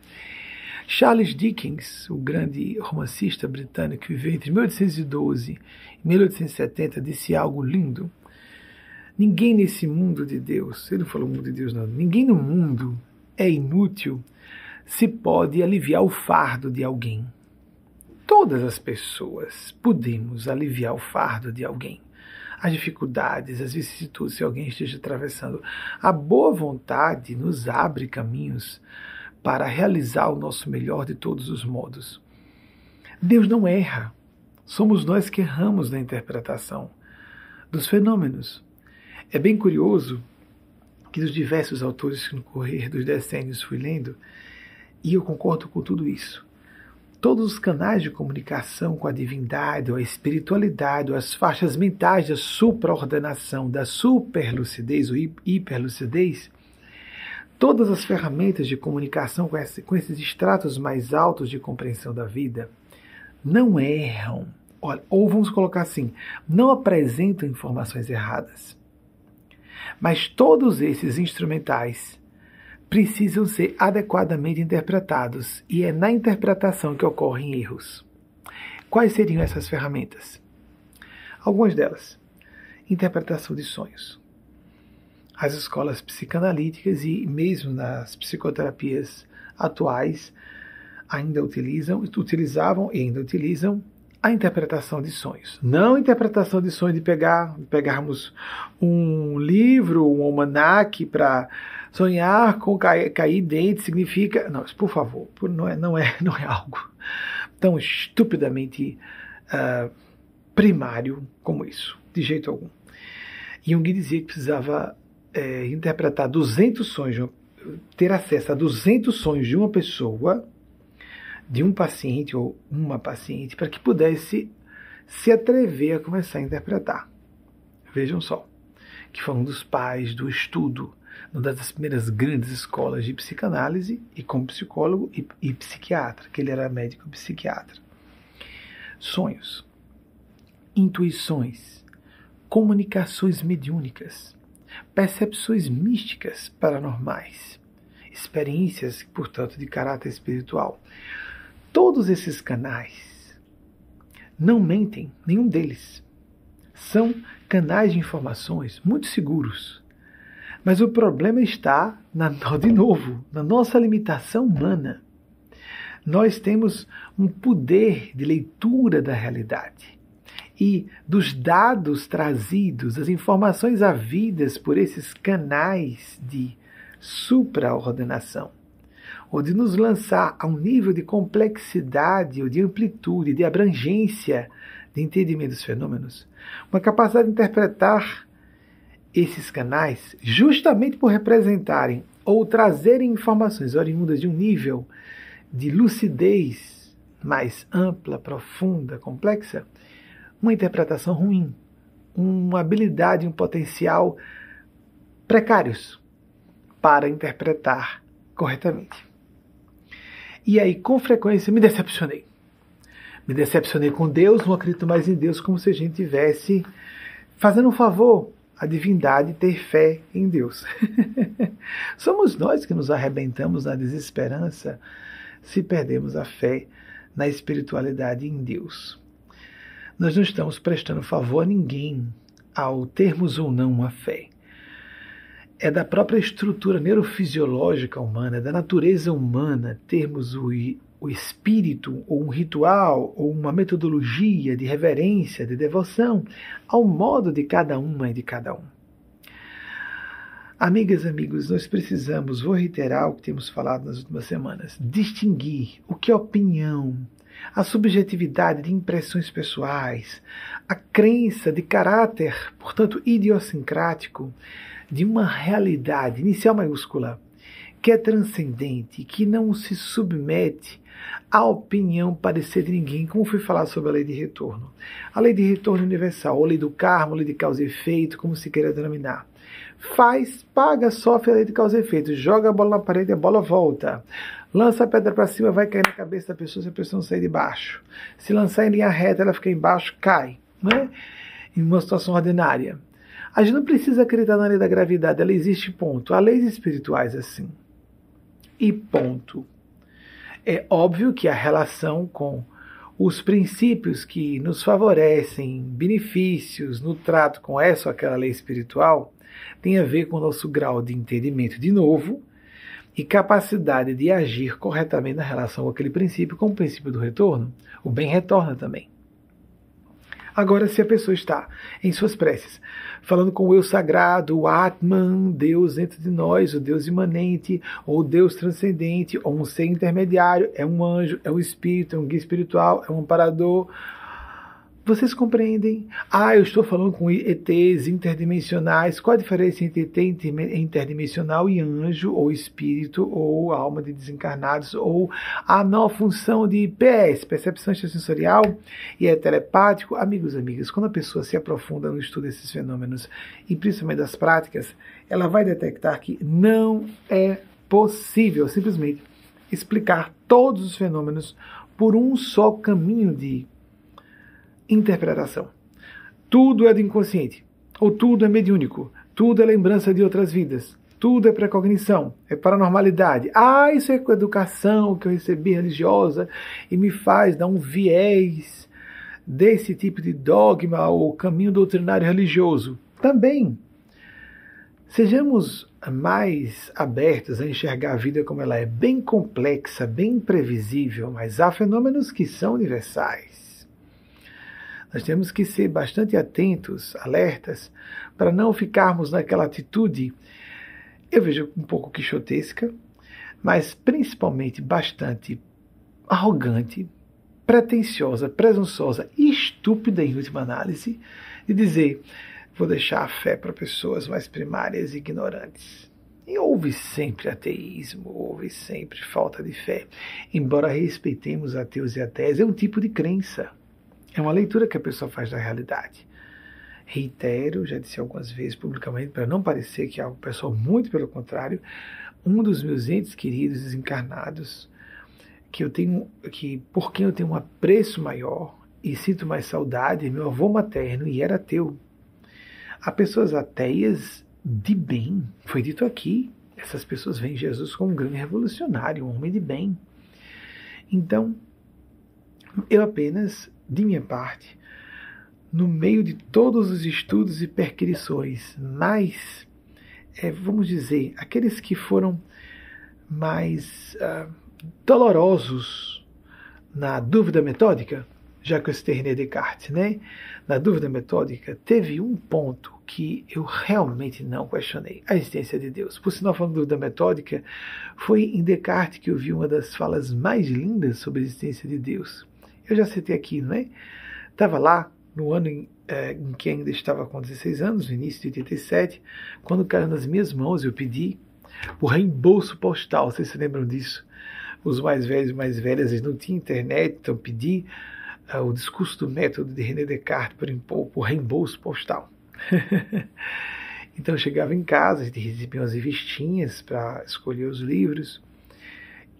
Charles Dickens, o grande romancista britânico que viveu entre 1812 e 1870, disse algo lindo. Ninguém nesse mundo de Deus, ele não falou mundo de Deus, não, ninguém no mundo é inútil se pode aliviar o fardo de alguém. Todas as pessoas podemos aliviar o fardo de alguém. As dificuldades, as vicissitudes, se alguém esteja atravessando. A boa vontade nos abre caminhos para realizar o nosso melhor de todos os modos. Deus não erra. Somos nós que erramos na interpretação dos fenômenos. É bem curioso que dos diversos autores que no correr dos decênios fui lendo, e eu concordo com tudo isso. Todos os canais de comunicação com a divindade, ou a espiritualidade, ou as faixas mentais da supraordenação, da superlucidez ou hiperlucidez, todas as ferramentas de comunicação com, esse, com esses estratos mais altos de compreensão da vida não erram. Ou vamos colocar assim, não apresentam informações erradas. Mas todos esses instrumentais precisam ser adequadamente interpretados e é na interpretação que ocorrem erros. Quais seriam essas ferramentas? Algumas delas. Interpretação de sonhos. As escolas psicanalíticas e mesmo nas psicoterapias atuais ainda utilizam, utilizavam e ainda utilizam a interpretação de sonhos. Não interpretação de sonhos de pegar, pegarmos um livro, um almanaque para sonhar com cair, cair dente significa, não, por favor, não é, não é, não é algo tão estupidamente uh, primário como isso, de jeito algum. Jung dizia que precisava é, interpretar 200 sonhos, ter acesso a 200 sonhos de uma pessoa, de um paciente ou uma paciente, para que pudesse se atrever a começar a interpretar. Vejam só, que foi um dos pais do estudo, uma das primeiras grandes escolas de psicanálise e como psicólogo e, e psiquiatra, que ele era médico psiquiatra. Sonhos, intuições, comunicações mediúnicas, percepções místicas paranormais, experiências, portanto, de caráter espiritual. Todos esses canais não mentem, nenhum deles. São canais de informações muito seguros. Mas o problema está, na, de novo, na nossa limitação humana. Nós temos um poder de leitura da realidade e dos dados trazidos, as informações havidas por esses canais de supraordenação, ou de nos lançar a um nível de complexidade, ou de amplitude, de abrangência de entendimento dos fenômenos, uma capacidade de interpretar esses canais, justamente por representarem ou trazerem informações oriundas de um nível de lucidez mais ampla, profunda, complexa, uma interpretação ruim, uma habilidade, um potencial precários para interpretar corretamente. E aí, com frequência, me decepcionei. Me decepcionei com Deus, não acredito mais em Deus, como se a gente tivesse fazendo um favor à divindade ter fé em Deus. Somos nós que nos arrebentamos na desesperança se perdemos a fé na espiritualidade em Deus nós não estamos prestando favor a ninguém ao termos ou não uma fé. É da própria estrutura neurofisiológica humana, é da natureza humana, termos o, o espírito, ou um ritual, ou uma metodologia de reverência, de devoção, ao modo de cada uma e de cada um. Amigas, amigos, nós precisamos, vou reiterar o que temos falado nas últimas semanas, distinguir o que é opinião, a subjetividade de impressões pessoais, a crença de caráter, portanto, idiosincrático, de uma realidade inicial maiúscula, que é transcendente, que não se submete à opinião parecer de ninguém, como foi falado sobre a lei de retorno. A lei de retorno universal, ou lei do karma, lei de causa e efeito, como se queira denominar. Faz, paga, sofre a lei de causa e efeito, joga a bola na parede e a bola volta. Lança a pedra para cima, vai cair na cabeça da pessoa se a pessoa não sair de baixo. Se lançar em linha reta, ela fica embaixo, cai. Né? Em uma situação ordinária. A gente não precisa acreditar na lei da gravidade, ela existe, ponto. Há leis espirituais assim. E ponto. É óbvio que a relação com os princípios que nos favorecem benefícios no trato com essa ou aquela lei espiritual tem a ver com o nosso grau de entendimento, de novo, e capacidade de agir corretamente na relação com aquele princípio, com o princípio do retorno. O bem retorna também. Agora, se a pessoa está em suas preces, falando com o eu sagrado, o Atman, Deus dentro de nós, o Deus imanente, ou Deus transcendente, ou um ser intermediário, é um anjo, é um espírito, é um guia espiritual, é um amparador, vocês compreendem? Ah, eu estou falando com ETs interdimensionais. Qual a diferença entre ET interdimensional e anjo, ou espírito, ou alma de desencarnados, ou a não função de PS, percepção extrasensorial e é telepático? Amigos e amigas, quando a pessoa se aprofunda no estudo desses fenômenos, e principalmente das práticas, ela vai detectar que não é possível simplesmente explicar todos os fenômenos por um só caminho de interpretação. Tudo é do inconsciente, ou tudo é mediúnico, tudo é lembrança de outras vidas, tudo é precognição, é paranormalidade. Ah, isso é com educação que eu recebi religiosa e me faz dar um viés desse tipo de dogma ou caminho doutrinário religioso. Também. Sejamos mais abertos a enxergar a vida como ela é, bem complexa, bem imprevisível, mas há fenômenos que são universais. Nós temos que ser bastante atentos, alertas, para não ficarmos naquela atitude, eu vejo um pouco quixotesca, mas principalmente bastante arrogante, pretensiosa, presunçosa e estúpida em última análise, de dizer vou deixar a fé para pessoas mais primárias e ignorantes. E houve sempre ateísmo, houve sempre falta de fé. Embora respeitemos ateus e ateias, é um tipo de crença. É uma leitura que a pessoa faz da realidade. Reitero, já disse algumas vezes publicamente, para não parecer que é algo pessoal, muito pelo contrário, um dos meus entes queridos desencarnados, que eu tenho, que por quem eu tenho um apreço maior e sinto mais saudade, é meu avô materno e era ateu. Há pessoas ateias de bem. Foi dito aqui, essas pessoas veem Jesus como um grande revolucionário, um homem de bem. Então, eu apenas, de minha parte, no meio de todos os estudos e perquirições, mais, é, vamos dizer, aqueles que foram mais uh, dolorosos na dúvida metódica, já que eu citei Descartes, né? Na dúvida metódica, teve um ponto que eu realmente não questionei, a existência de Deus. Por sinal, falando de dúvida metódica, foi em Descartes que eu vi uma das falas mais lindas sobre a existência de Deus. Eu já citei aqui, não é? Estava lá, no ano em, é, em que ainda estava com 16 anos, no início de 87, quando caiu nas minhas mãos, eu pedi o reembolso postal, vocês se lembram disso? Os mais velhos e mais velhas, eles não tinham internet, então pedi uh, o discurso do método de René Descartes por, por reembolso postal. então eu chegava em casa, a gente recebia umas revistinhas para escolher os livros,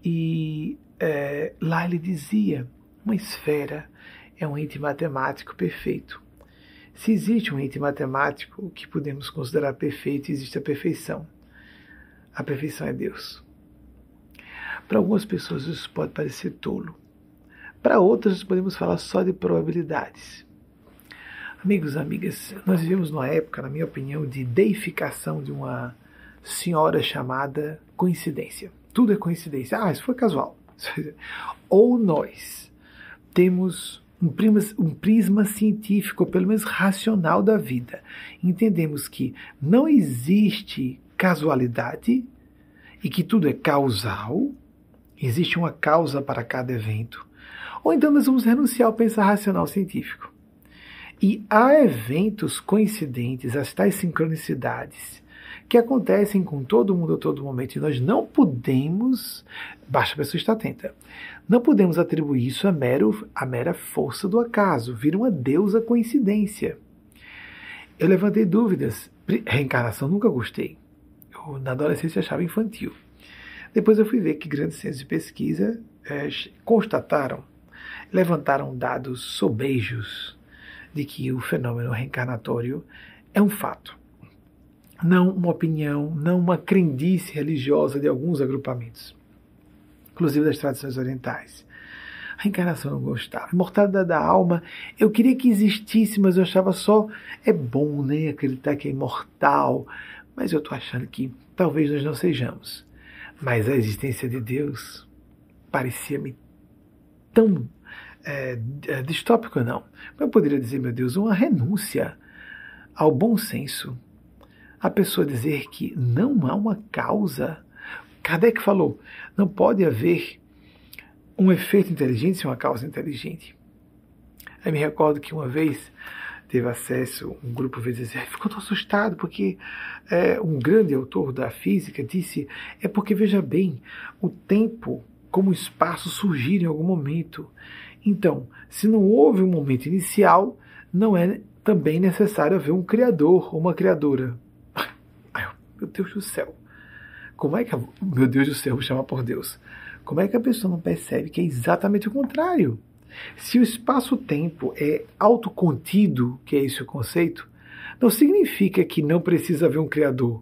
e é, lá ele dizia: uma esfera é um ente matemático perfeito. Se existe um ente matemático que podemos considerar perfeito, existe a perfeição. A perfeição é Deus. Para algumas pessoas isso pode parecer tolo. Para outras, podemos falar só de probabilidades. Amigos, amigas, nós vivemos numa época, na minha opinião, de deificação de uma senhora chamada coincidência. Tudo é coincidência. Ah, isso foi casual. Ou nós temos um prisma, um prisma científico, ou pelo menos racional da vida. Entendemos que não existe casualidade e que tudo é causal, existe uma causa para cada evento. Ou então nós vamos renunciar ao pensar racional científico. E há eventos coincidentes, as tais sincronicidades, que acontecem com todo mundo a todo momento, e nós não podemos, basta a pessoa estar atenta, não podemos atribuir isso a, mero, a mera força do acaso, vira uma deusa coincidência. Eu levantei dúvidas. Reencarnação nunca gostei. Eu, na adolescência achava infantil. Depois eu fui ver que grandes centros de pesquisa é, constataram, levantaram dados sobejos de que o fenômeno reencarnatório é um fato, não uma opinião, não uma crendice religiosa de alguns agrupamentos, inclusive das tradições orientais. A reencarnação eu não gostava. A imortalidade da alma, eu queria que existisse, mas eu achava só é bom, né, acreditar que é imortal, mas eu estou achando que talvez nós não sejamos. Mas a existência de Deus parecia-me tão é, distópico não. Eu poderia dizer, meu Deus, uma renúncia ao bom senso. A pessoa dizer que não há uma causa. Kardec falou, não pode haver um efeito inteligente sem uma causa inteligente. Aí me recordo que uma vez teve acesso, um grupo veio dizer, ficou tão assustado porque é, um grande autor da física disse, é porque veja bem, o tempo como espaço surgiram em algum momento. Então, se não houve um momento inicial, não é também necessário haver um criador ou uma criadora. Ai, meu Deus do céu. Como é que. Meu Deus do céu, vou chamar por Deus. Como é que a pessoa não percebe que é exatamente o contrário? Se o espaço-tempo é autocontido, que é esse o conceito, não significa que não precisa haver um criador.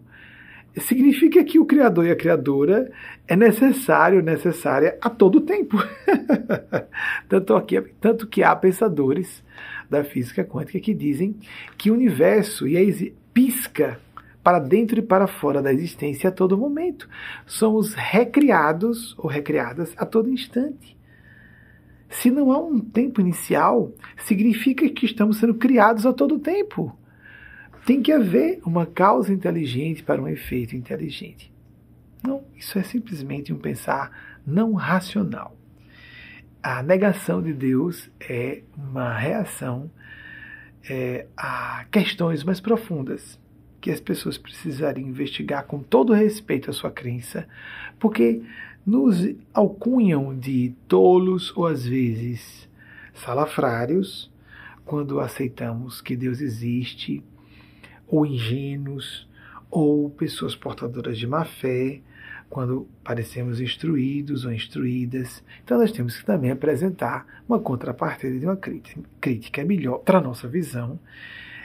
significa que o criador e a criadora é necessário, necessária a todo tempo. tanto, aqui, tanto que há pensadores da física quântica que dizem que o universo e a pisca para dentro e para fora da existência a todo momento. Somos recriados ou recriadas a todo instante. Se não há um tempo inicial, significa que estamos sendo criados a todo tempo. Tem que haver uma causa inteligente para um efeito inteligente. Não, isso é simplesmente um pensar não racional. A negação de Deus é uma reação é, a questões mais profundas que as pessoas precisariam investigar com todo respeito à sua crença, porque nos alcunham de tolos ou às vezes salafrários quando aceitamos que Deus existe ou ingênuos, ou pessoas portadoras de má fé, quando parecemos instruídos ou instruídas. Então nós temos que também apresentar uma contrapartida de uma crítica melhor para a nossa visão.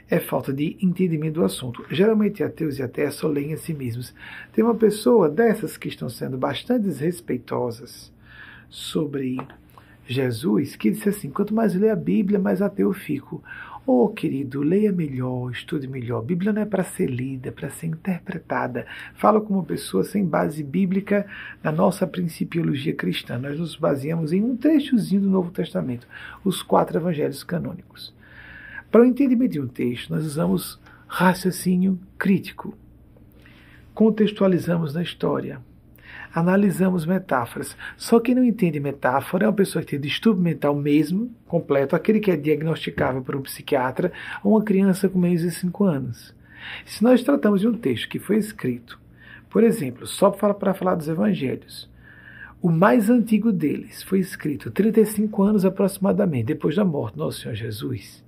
É falta de entendimento do assunto. Geralmente ateus e até só leem a si mesmos. Tem uma pessoa dessas que estão sendo bastante desrespeitosas sobre Jesus que disse assim: quanto mais eu leio a Bíblia, mais ateu eu fico. Oh, querido, leia melhor, estude melhor. Bíblia não é para ser lida, é para ser interpretada. Fala como pessoa sem base bíblica na nossa principiologia cristã. Nós nos baseamos em um trechozinho do Novo Testamento, os quatro evangelhos canônicos. Para o entendimento de um texto, nós usamos raciocínio crítico. Contextualizamos na história, analisamos metáforas. Só quem não entende metáfora é uma pessoa que tem distúrbio mental mesmo, completo, aquele que é diagnosticável por um psiquiatra, ou uma criança com menos de 5 anos. Se nós tratamos de um texto que foi escrito, por exemplo, só para falar dos evangelhos, o mais antigo deles foi escrito 35 anos aproximadamente depois da morte do nosso Senhor Jesus,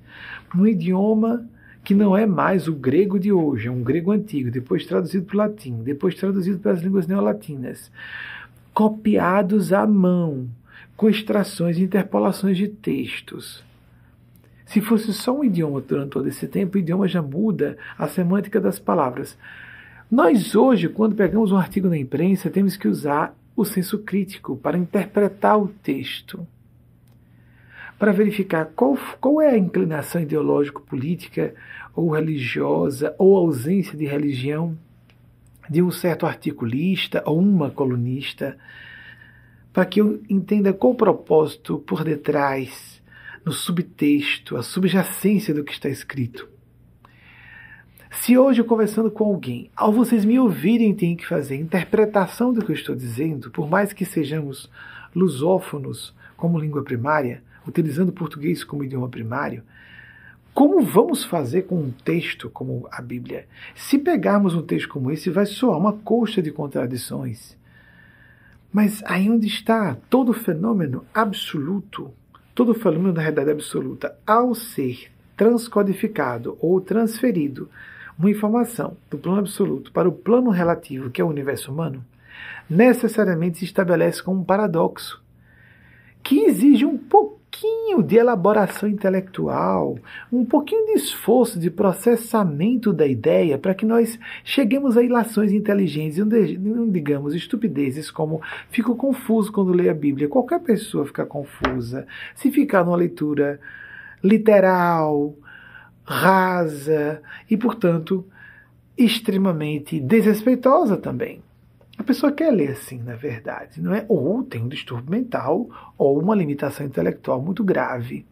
num idioma que não é mais o grego de hoje, é um grego antigo, depois traduzido para o latim, depois traduzido para as línguas neolatinas, copiados à mão, com extrações e interpolações de textos. Se fosse só um idioma durante todo esse tempo, o idioma já muda a semântica das palavras. Nós hoje, quando pegamos um artigo na imprensa, temos que usar o senso crítico para interpretar o texto para verificar qual, qual é a inclinação ideológico-política ou religiosa ou ausência de religião de um certo articulista ou uma colunista, para que eu entenda qual o propósito por detrás, no subtexto, a subjacência do que está escrito. Se hoje, conversando com alguém, ao vocês me ouvirem, tem que fazer interpretação do que eu estou dizendo, por mais que sejamos lusófonos como língua primária, utilizando o português como idioma primário, como vamos fazer com um texto como a Bíblia? Se pegarmos um texto como esse, vai soar uma coxa de contradições. Mas aí onde está todo fenômeno absoluto, todo fenômeno da realidade absoluta, ao ser transcodificado ou transferido uma informação do plano absoluto para o plano relativo, que é o universo humano, necessariamente se estabelece como um paradoxo que exige um pouco pouquinho de elaboração intelectual, um pouquinho de esforço de processamento da ideia para que nós cheguemos a ilações inteligentes e não digamos estupidezes como fico confuso quando leio a Bíblia. Qualquer pessoa fica confusa se ficar numa leitura literal, rasa e, portanto, extremamente desrespeitosa também. A pessoa quer ler assim, na verdade, não é? Ou tem um distúrbio mental ou uma limitação intelectual muito grave.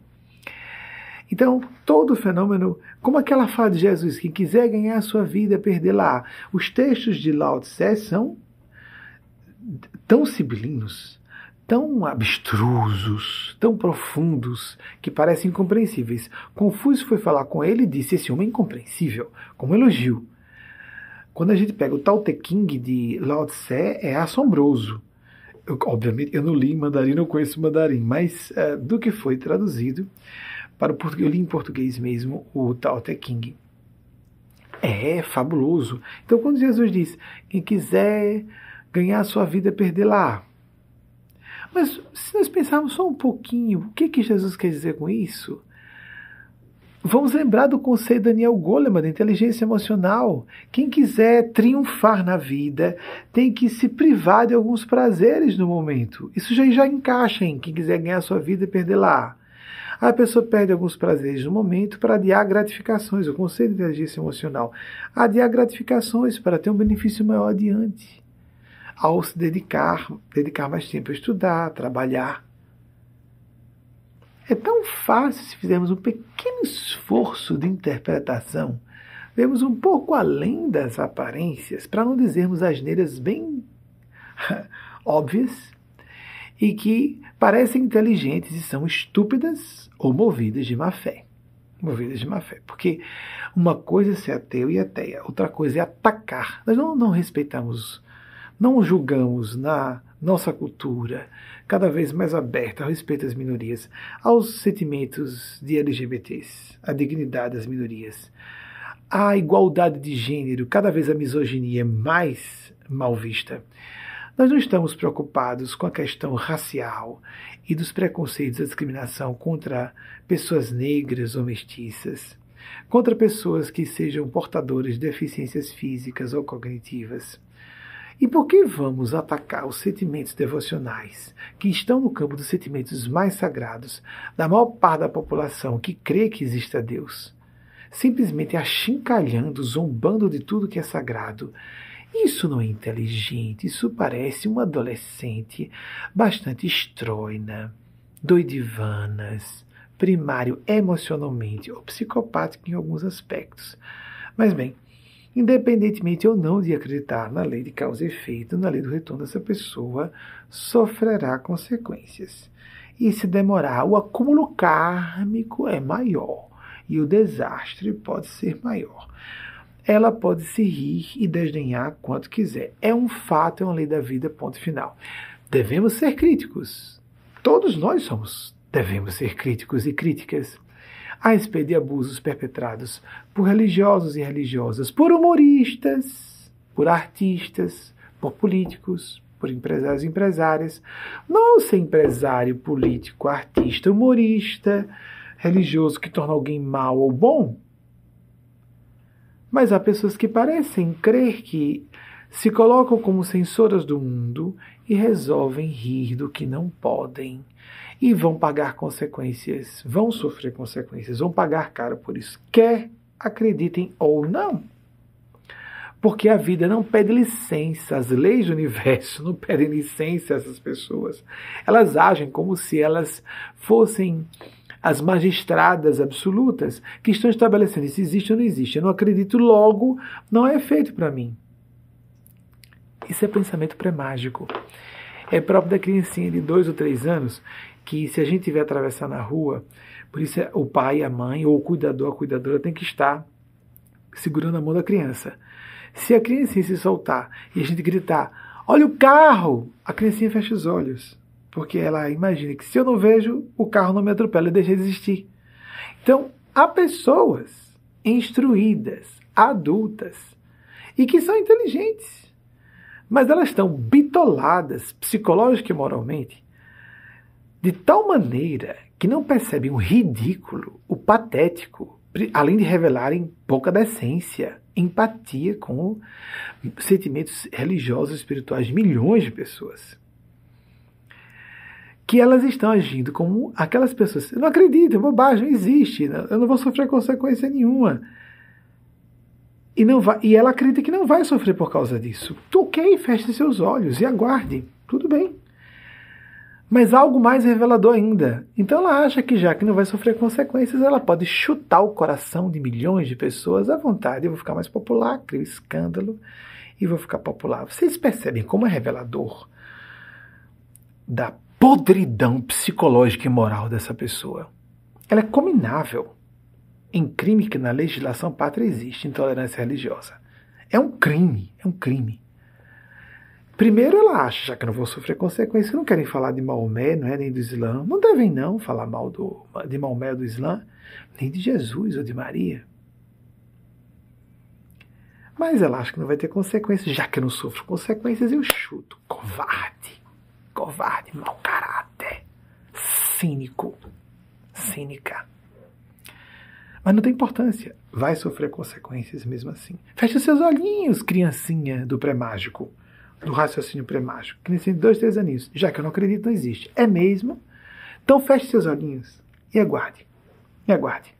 Então, todo fenômeno, como aquela fala de Jesus, quem quiser ganhar a sua vida, perder lá. Os textos de Lao Tse são tão sibilinos, tão abstrusos, tão profundos, que parecem incompreensíveis. Confúcio foi falar com ele e disse: Esse homem é incompreensível, como elogio. Quando a gente pega o Tao Te de Lao Tse, é assombroso. Eu, obviamente, eu não li em mandarim, não conheço mandarim, mas uh, do que foi traduzido para o português, eu li em português mesmo o Tao Te. É fabuloso. Então, quando Jesus diz: quem quiser ganhar a sua vida, perder lá. Mas se nós pensarmos só um pouquinho, o que, que Jesus quer dizer com isso? Vamos lembrar do conceito de Daniel Goleman, da inteligência emocional. Quem quiser triunfar na vida tem que se privar de alguns prazeres no momento. Isso já, já encaixa em quem quiser ganhar sua vida e perder lá. A pessoa perde alguns prazeres no momento para adiar gratificações. O conceito de inteligência emocional. Adiar gratificações para ter um benefício maior adiante. Ao se dedicar, dedicar mais tempo a estudar, trabalhar. É tão fácil se fizermos um pequeno esforço de interpretação, vermos um pouco além das aparências, para não dizermos asneiras bem óbvias e que parecem inteligentes e são estúpidas ou movidas de má fé. Movidas de má fé. Porque uma coisa é ser ateu e ateia, outra coisa é atacar. Nós não, não respeitamos, não julgamos na nossa cultura cada vez mais aberta ao respeito às minorias, aos sentimentos de LGBTs, à dignidade das minorias, à igualdade de gênero, cada vez a misoginia mais mal vista. Nós não estamos preocupados com a questão racial e dos preconceitos e discriminação contra pessoas negras ou mestiças, contra pessoas que sejam portadoras de deficiências físicas ou cognitivas. E por que vamos atacar os sentimentos devocionais, que estão no campo dos sentimentos mais sagrados da maior parte da população que crê que existe Deus? Simplesmente achincalhando, zombando de tudo que é sagrado isso não é inteligente, isso parece uma adolescente bastante estroina, doidivanas, primário emocionalmente ou psicopático em alguns aspectos. Mas bem, independentemente ou não de acreditar na lei de causa e efeito, na lei do retorno dessa pessoa, sofrerá consequências. E se demorar, o acúmulo kármico é maior e o desastre pode ser maior ela pode se rir e desdenhar quanto quiser. É um fato, é uma lei da vida, ponto final. Devemos ser críticos. Todos nós somos. Devemos ser críticos e críticas a de abusos perpetrados por religiosos e religiosas, por humoristas, por artistas, por políticos, por empresários e empresárias. Não ser empresário, político, artista, humorista, religioso que torna alguém mal ou bom mas há pessoas que parecem crer que se colocam como censoras do mundo e resolvem rir do que não podem. E vão pagar consequências, vão sofrer consequências, vão pagar caro por isso, quer acreditem ou não. Porque a vida não pede licença, as leis do universo não pedem licença a essas pessoas. Elas agem como se elas fossem as magistradas absolutas que estão estabelecendo se existe ou não existe. Eu não acredito, logo não é feito para mim. Isso é pensamento pré-mágico. É próprio da criancinha de dois ou três anos que se a gente tiver atravessar na rua, por isso é o pai, a mãe ou o cuidador, a cuidadora tem que estar segurando a mão da criança. Se a criancinha se soltar e a gente gritar, olha o carro, a criancinha fecha os olhos porque ela imagina que se eu não vejo, o carro não me atropela e deixa de existir. Então, há pessoas instruídas, adultas, e que são inteligentes, mas elas estão bitoladas psicológica e moralmente de tal maneira que não percebem o ridículo, o patético, além de revelarem pouca decência, empatia com sentimentos religiosos e espirituais de milhões de pessoas que elas estão agindo como aquelas pessoas. Eu não acredito, é bobagem, não existe, eu não vou sofrer consequência nenhuma. E, não vai, e ela acredita que não vai sofrer por causa disso. Ok, feche seus olhos e aguarde, tudo bem. Mas algo mais revelador ainda. Então ela acha que já que não vai sofrer consequências, ela pode chutar o coração de milhões de pessoas à vontade. Eu vou ficar mais popular, crio escândalo e vou ficar popular. Vocês percebem como é revelador da podridão psicológica e moral dessa pessoa. Ela é cominável em crime que na legislação pátria existe, intolerância religiosa. É um crime, é um crime. Primeiro ela acha, já que não vou sofrer consequências, que não querem falar de Maomé, não é, nem do Islã. Não devem não falar mal do, de Maomé ou do Islã, nem de Jesus ou de Maria. Mas ela acha que não vai ter consequências, já que eu não sofro consequências, eu chuto. Covarde covarde, mau caráter, cínico, cínica. Mas não tem importância. Vai sofrer consequências mesmo assim. Feche seus olhinhos, criancinha do pré-mágico, do raciocínio pré-mágico. Criancinha de dois, três aninhos. Já que eu não acredito, não existe. É mesmo? Então feche seus olhinhos e aguarde. E aguarde.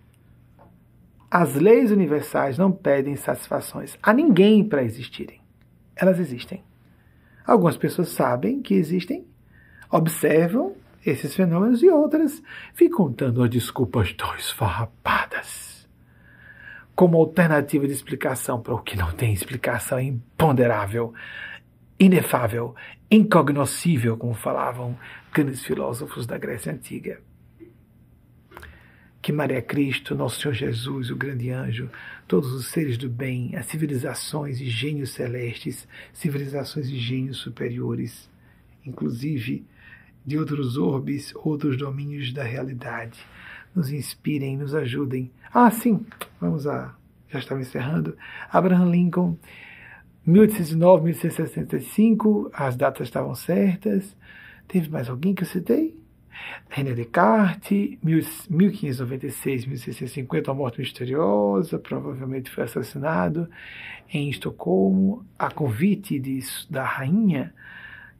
As leis universais não pedem satisfações a ninguém para existirem. Elas existem. Algumas pessoas sabem que existem, observam esses fenômenos e outras ficam dando desculpas tão esfarrapadas. Como alternativa de explicação para o que não tem explicação imponderável, inefável, incognoscível, como falavam grandes filósofos da Grécia Antiga que Maria Cristo, Nosso Senhor Jesus, o grande anjo, todos os seres do bem, as civilizações e gênios celestes, civilizações e gênios superiores, inclusive de outros orbes, outros domínios da realidade, nos inspirem, nos ajudem. Ah, sim, vamos a. Já estava encerrando. Abraham Lincoln, 1809, 1865, as datas estavam certas. Teve mais alguém que eu citei? René Descartes, 1596, 1650, a morte misteriosa, provavelmente foi assassinado em Estocolmo, a convite de, da rainha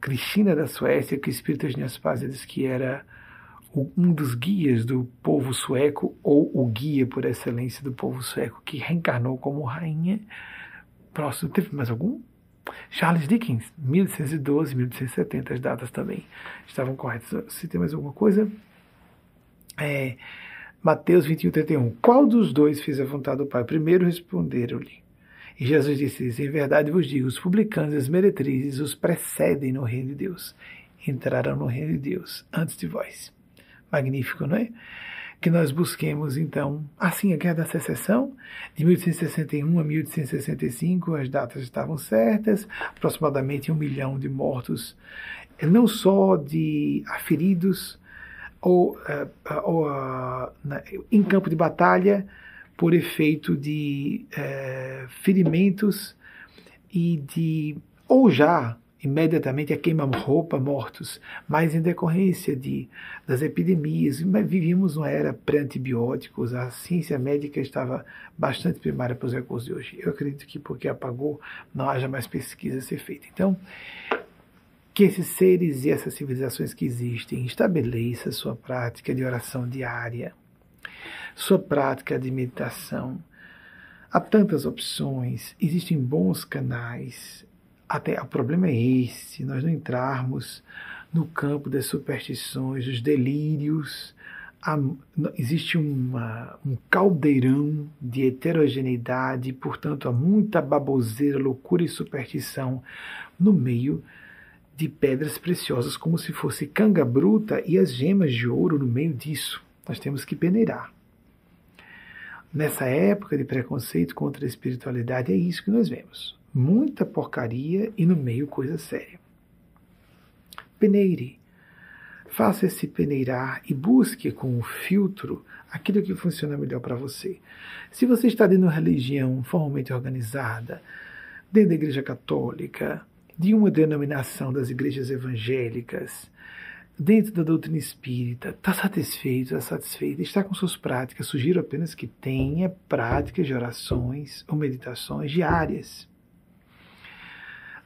Cristina da Suécia, que espírito de Paz diz que era um dos guias do povo sueco, ou o guia por excelência do povo sueco, que reencarnou como rainha. Próximo, teve mais algum? Charles Dickens, 1812, 1870, as datas também estavam corretas. Se tem mais alguma coisa? É, Mateus 21, 31. Qual dos dois fez a vontade do Pai? Primeiro responderam-lhe. E Jesus disse: Em verdade vos digo, os publicanos e as meretrizes os precedem no reino de Deus. Entrarão no reino de Deus antes de vós. Magnífico, não é? Que nós busquemos, então, assim, a Guerra da Secessão, de 1861 a 1865, as datas estavam certas, aproximadamente um milhão de mortos, não só de feridos ou, uh, ou na, em campo de batalha, por efeito de uh, ferimentos e de, ou já imediatamente a queima-roupa mortos, mas em decorrência de, das epidemias. Vivíamos uma era pré-antibióticos, a ciência médica estava bastante primária para os recursos de hoje. Eu acredito que porque apagou, não haja mais pesquisa a ser feita. Então, que esses seres e essas civilizações que existem estabeleçam sua prática de oração diária, sua prática de meditação. Há tantas opções, existem bons canais, até o problema é esse, nós não entrarmos no campo das superstições, dos delírios. Há, existe uma, um caldeirão de heterogeneidade, portanto, há muita baboseira, loucura e superstição no meio de pedras preciosas, como se fosse canga bruta e as gemas de ouro no meio disso. Nós temos que peneirar. Nessa época de preconceito contra a espiritualidade, é isso que nós vemos muita porcaria e no meio coisa séria. Peneire. Faça esse peneirar e busque com um filtro aquilo que funciona melhor para você. Se você está dentro de uma religião formalmente organizada, dentro da Igreja Católica, de uma denominação das igrejas evangélicas, dentro da doutrina espírita, está satisfeito, está satisfeito, está com suas práticas, sugiro apenas que tenha práticas de orações ou meditações diárias.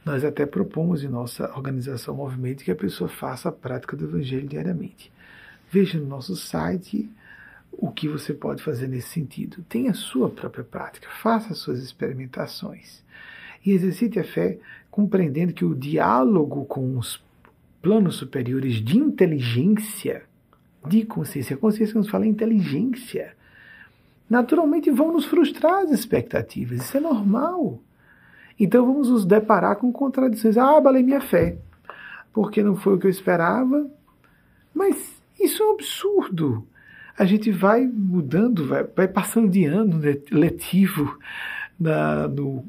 Nós até propomos em nossa organização Movimento que a pessoa faça a prática do Evangelho diariamente. Veja no nosso site o que você pode fazer nesse sentido. Tenha a sua própria prática, faça as suas experimentações e exercite a fé compreendendo que o diálogo com os planos superiores de inteligência, de consciência, consciência nos fala inteligência, naturalmente vão nos frustrar as expectativas. Isso é normal. Então vamos nos deparar com contradições. Ah, abalei minha fé, porque não foi o que eu esperava. Mas isso é um absurdo. A gente vai mudando, vai, vai passando de ano letivo na, no,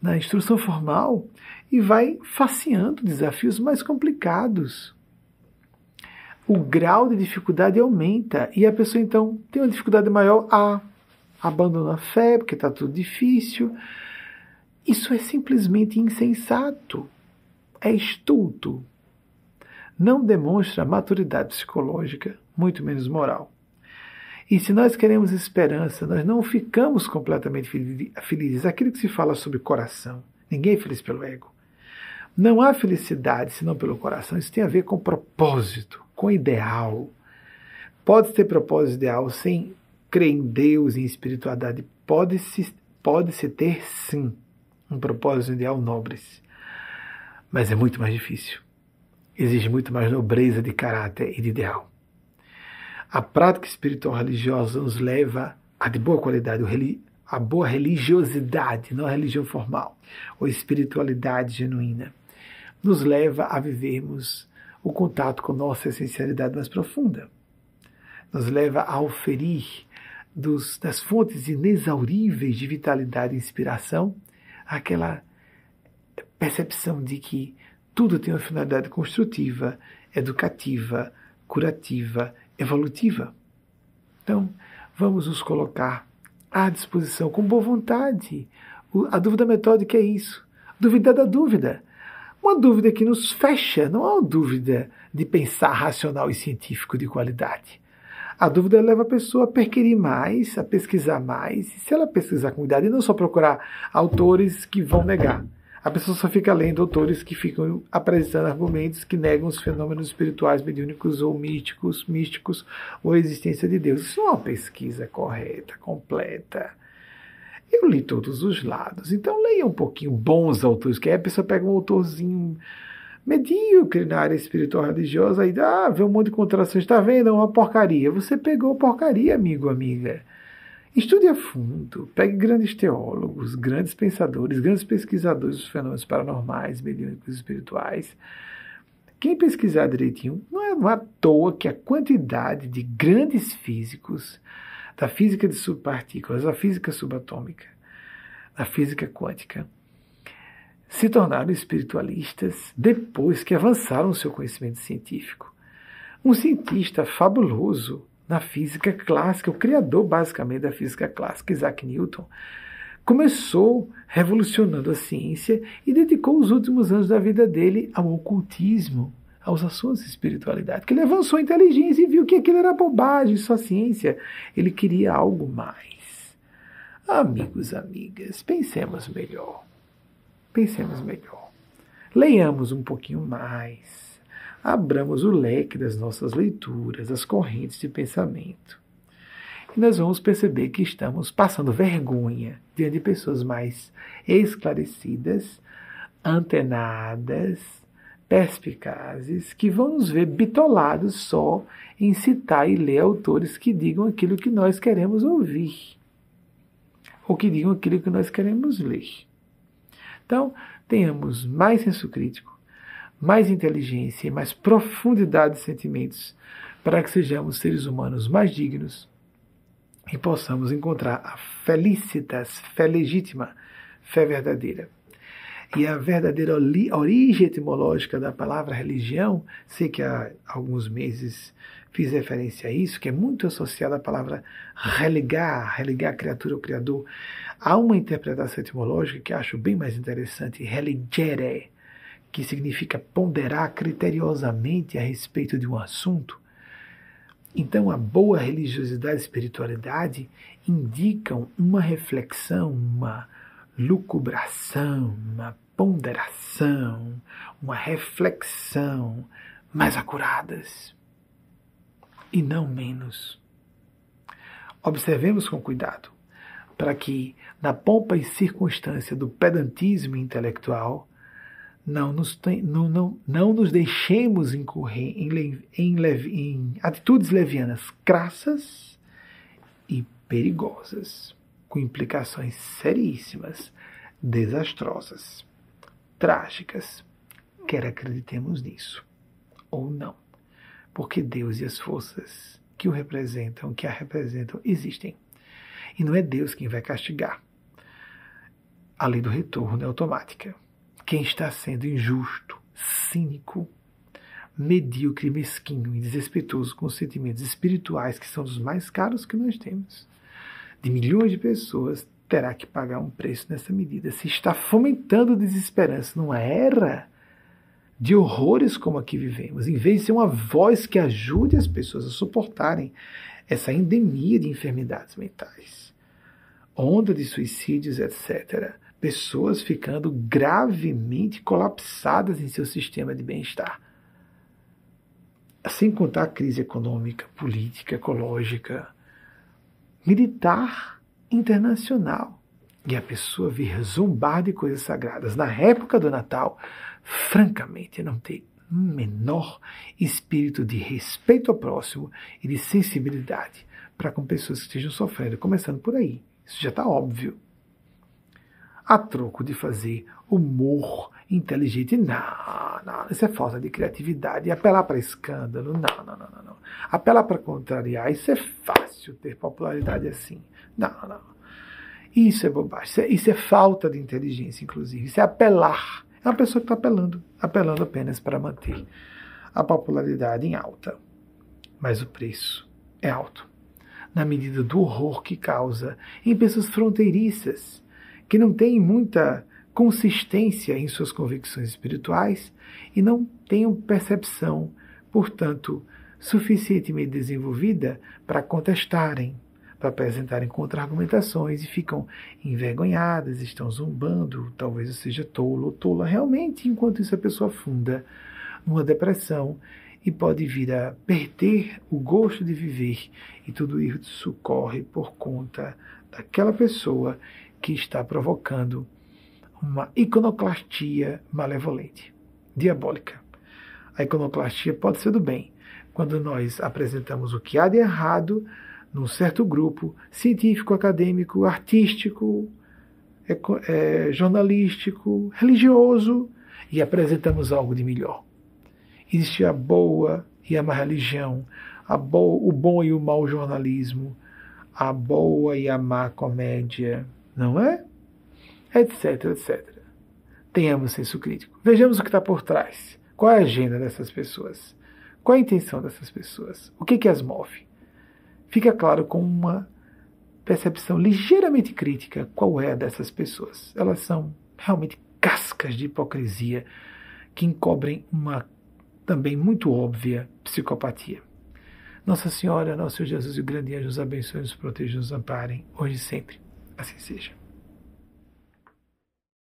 na instrução formal e vai faceando desafios mais complicados. O grau de dificuldade aumenta e a pessoa então tem uma dificuldade maior a abandona a fé porque está tudo difícil, isso é simplesmente insensato, é estulto. Não demonstra maturidade psicológica, muito menos moral. E se nós queremos esperança, nós não ficamos completamente felizes. Aquilo que se fala sobre coração. Ninguém é feliz pelo ego. Não há felicidade senão pelo coração. Isso tem a ver com propósito, com ideal. Pode ter propósito ideal sem crer em Deus em espiritualidade. Pode-se pode -se ter, sim, um propósito ideal nobres. Mas é muito mais difícil. Exige muito mais nobreza de caráter e de ideal. A prática espiritual religiosa nos leva a de boa qualidade, a boa religiosidade, não a religião formal, ou espiritualidade genuína nos leva a vivermos o contato com nossa essencialidade mais profunda. Nos leva a oferir dos, das fontes inexauríveis de vitalidade e inspiração aquela percepção de que tudo tem uma finalidade construtiva, educativa, curativa, evolutiva. Então, vamos nos colocar à disposição com boa vontade. A dúvida metódica é isso. Duvidar da dúvida. Uma dúvida que nos fecha, não é uma dúvida de pensar racional e científico de qualidade. A dúvida leva a pessoa a perquirir mais, a pesquisar mais. Se ela pesquisar com cuidado e não só procurar autores que vão negar, a pessoa só fica lendo autores que ficam apresentando argumentos que negam os fenômenos espirituais, mediúnicos ou místicos, místicos ou a existência de Deus. Isso é uma pesquisa correta, completa. Eu li todos os lados. Então leia um pouquinho bons autores, que aí a pessoa pega um autorzinho medíocre na área espiritual religiosa e ah, vê um monte de contrações, está vendo? É uma porcaria. Você pegou porcaria, amigo, amiga. Estude a fundo, pegue grandes teólogos, grandes pensadores, grandes pesquisadores dos fenômenos paranormais, mediúnicos espirituais. Quem pesquisar direitinho, não é, não é à toa que a quantidade de grandes físicos da física de subpartículas, da física subatômica, da física quântica, se tornaram espiritualistas depois que avançaram no seu conhecimento científico. Um cientista fabuloso na física clássica, o criador basicamente da física clássica, Isaac Newton, começou revolucionando a ciência e dedicou os últimos anos da vida dele ao ocultismo, aos assuntos de espiritualidade, que ele avançou a inteligência e viu que aquilo era bobagem, só ciência. Ele queria algo mais. Amigos, amigas, pensemos melhor. Pensemos melhor. Leiamos um pouquinho mais. Abramos o leque das nossas leituras, as correntes de pensamento. E nós vamos perceber que estamos passando vergonha diante de pessoas mais esclarecidas, antenadas, perspicazes que vão nos ver bitolados só em citar e ler autores que digam aquilo que nós queremos ouvir, ou que digam aquilo que nós queremos ler. Então, tenhamos mais senso crítico, mais inteligência e mais profundidade de sentimentos para que sejamos seres humanos mais dignos e possamos encontrar a felicitas, fé legítima, fé verdadeira. E a verdadeira origem etimológica da palavra religião, sei que há alguns meses fiz referência a isso, que é muito associada à palavra religar, religar a criatura ao Criador. Há uma interpretação etimológica que acho bem mais interessante, religere, que significa ponderar criteriosamente a respeito de um assunto. Então, a boa religiosidade e espiritualidade indicam uma reflexão, uma lucubração, uma ponderação, uma reflexão mais acuradas e não menos. Observemos com cuidado, para que, na pompa e circunstância do pedantismo intelectual, não nos, tem, não, não, não nos deixemos incorrer em, em, em atitudes levianas crassas e perigosas com implicações seríssimas, desastrosas, trágicas, quer acreditemos nisso ou não, porque Deus e as forças que o representam, que a representam, existem. E não é Deus quem vai castigar. A lei do retorno é automática. Quem está sendo injusto, cínico, medíocre, mesquinho e desrespeitoso com os sentimentos espirituais que são os mais caros que nós temos, de milhões de pessoas terá que pagar um preço nessa medida. Se está fomentando desesperança numa era de horrores como aqui vivemos, em vez de ser uma voz que ajude as pessoas a suportarem essa endemia de enfermidades mentais, onda de suicídios, etc. Pessoas ficando gravemente colapsadas em seu sistema de bem-estar. Sem contar a crise econômica, política, ecológica, militar, internacional. E a pessoa vir zombar de coisas sagradas na época do Natal, francamente, não tem menor espírito de respeito ao próximo e de sensibilidade para com pessoas que estejam sofrendo, começando por aí. Isso já está óbvio. A troco de fazer humor inteligente, não, não, isso é falta de criatividade. apelar para escândalo, não, não, não, não. Apelar para contrariar, isso é fácil ter popularidade assim. Não, não. Isso é bobagem, isso é, isso é falta de inteligência, inclusive. Isso é apelar é uma pessoa que está apelando, apelando apenas para manter a popularidade em alta. Mas o preço é alto, na medida do horror que causa em pessoas fronteiriças, que não têm muita consistência em suas convicções espirituais e não têm percepção, portanto, suficientemente desenvolvida para contestarem, para apresentarem contra-argumentações e ficam envergonhadas, estão zombando, talvez eu seja tolo ou tola. Realmente, enquanto isso, a pessoa afunda numa depressão e pode vir a perder o gosto de viver. E tudo isso corre por conta daquela pessoa que está provocando uma iconoclastia malevolente, diabólica. A iconoclastia pode ser do bem, quando nós apresentamos o que há de errado num certo grupo científico, acadêmico, artístico, é, jornalístico, religioso e apresentamos algo de melhor. Existe a boa e a má religião, a bo o bom e o mau jornalismo, a boa e a má comédia, não é? Etc, etc. Tenhamos senso crítico. Vejamos o que está por trás. Qual é a agenda dessas pessoas? Qual é a intenção dessas pessoas? O que, que as move? Fica claro com uma percepção ligeiramente crítica qual é a dessas pessoas. Elas são realmente cascas de hipocrisia que encobrem uma também muito óbvia psicopatia. Nossa Senhora, nosso Jesus e o grande anjo nos abençoe, nos proteja, nos amparem, hoje e sempre. Assim seja.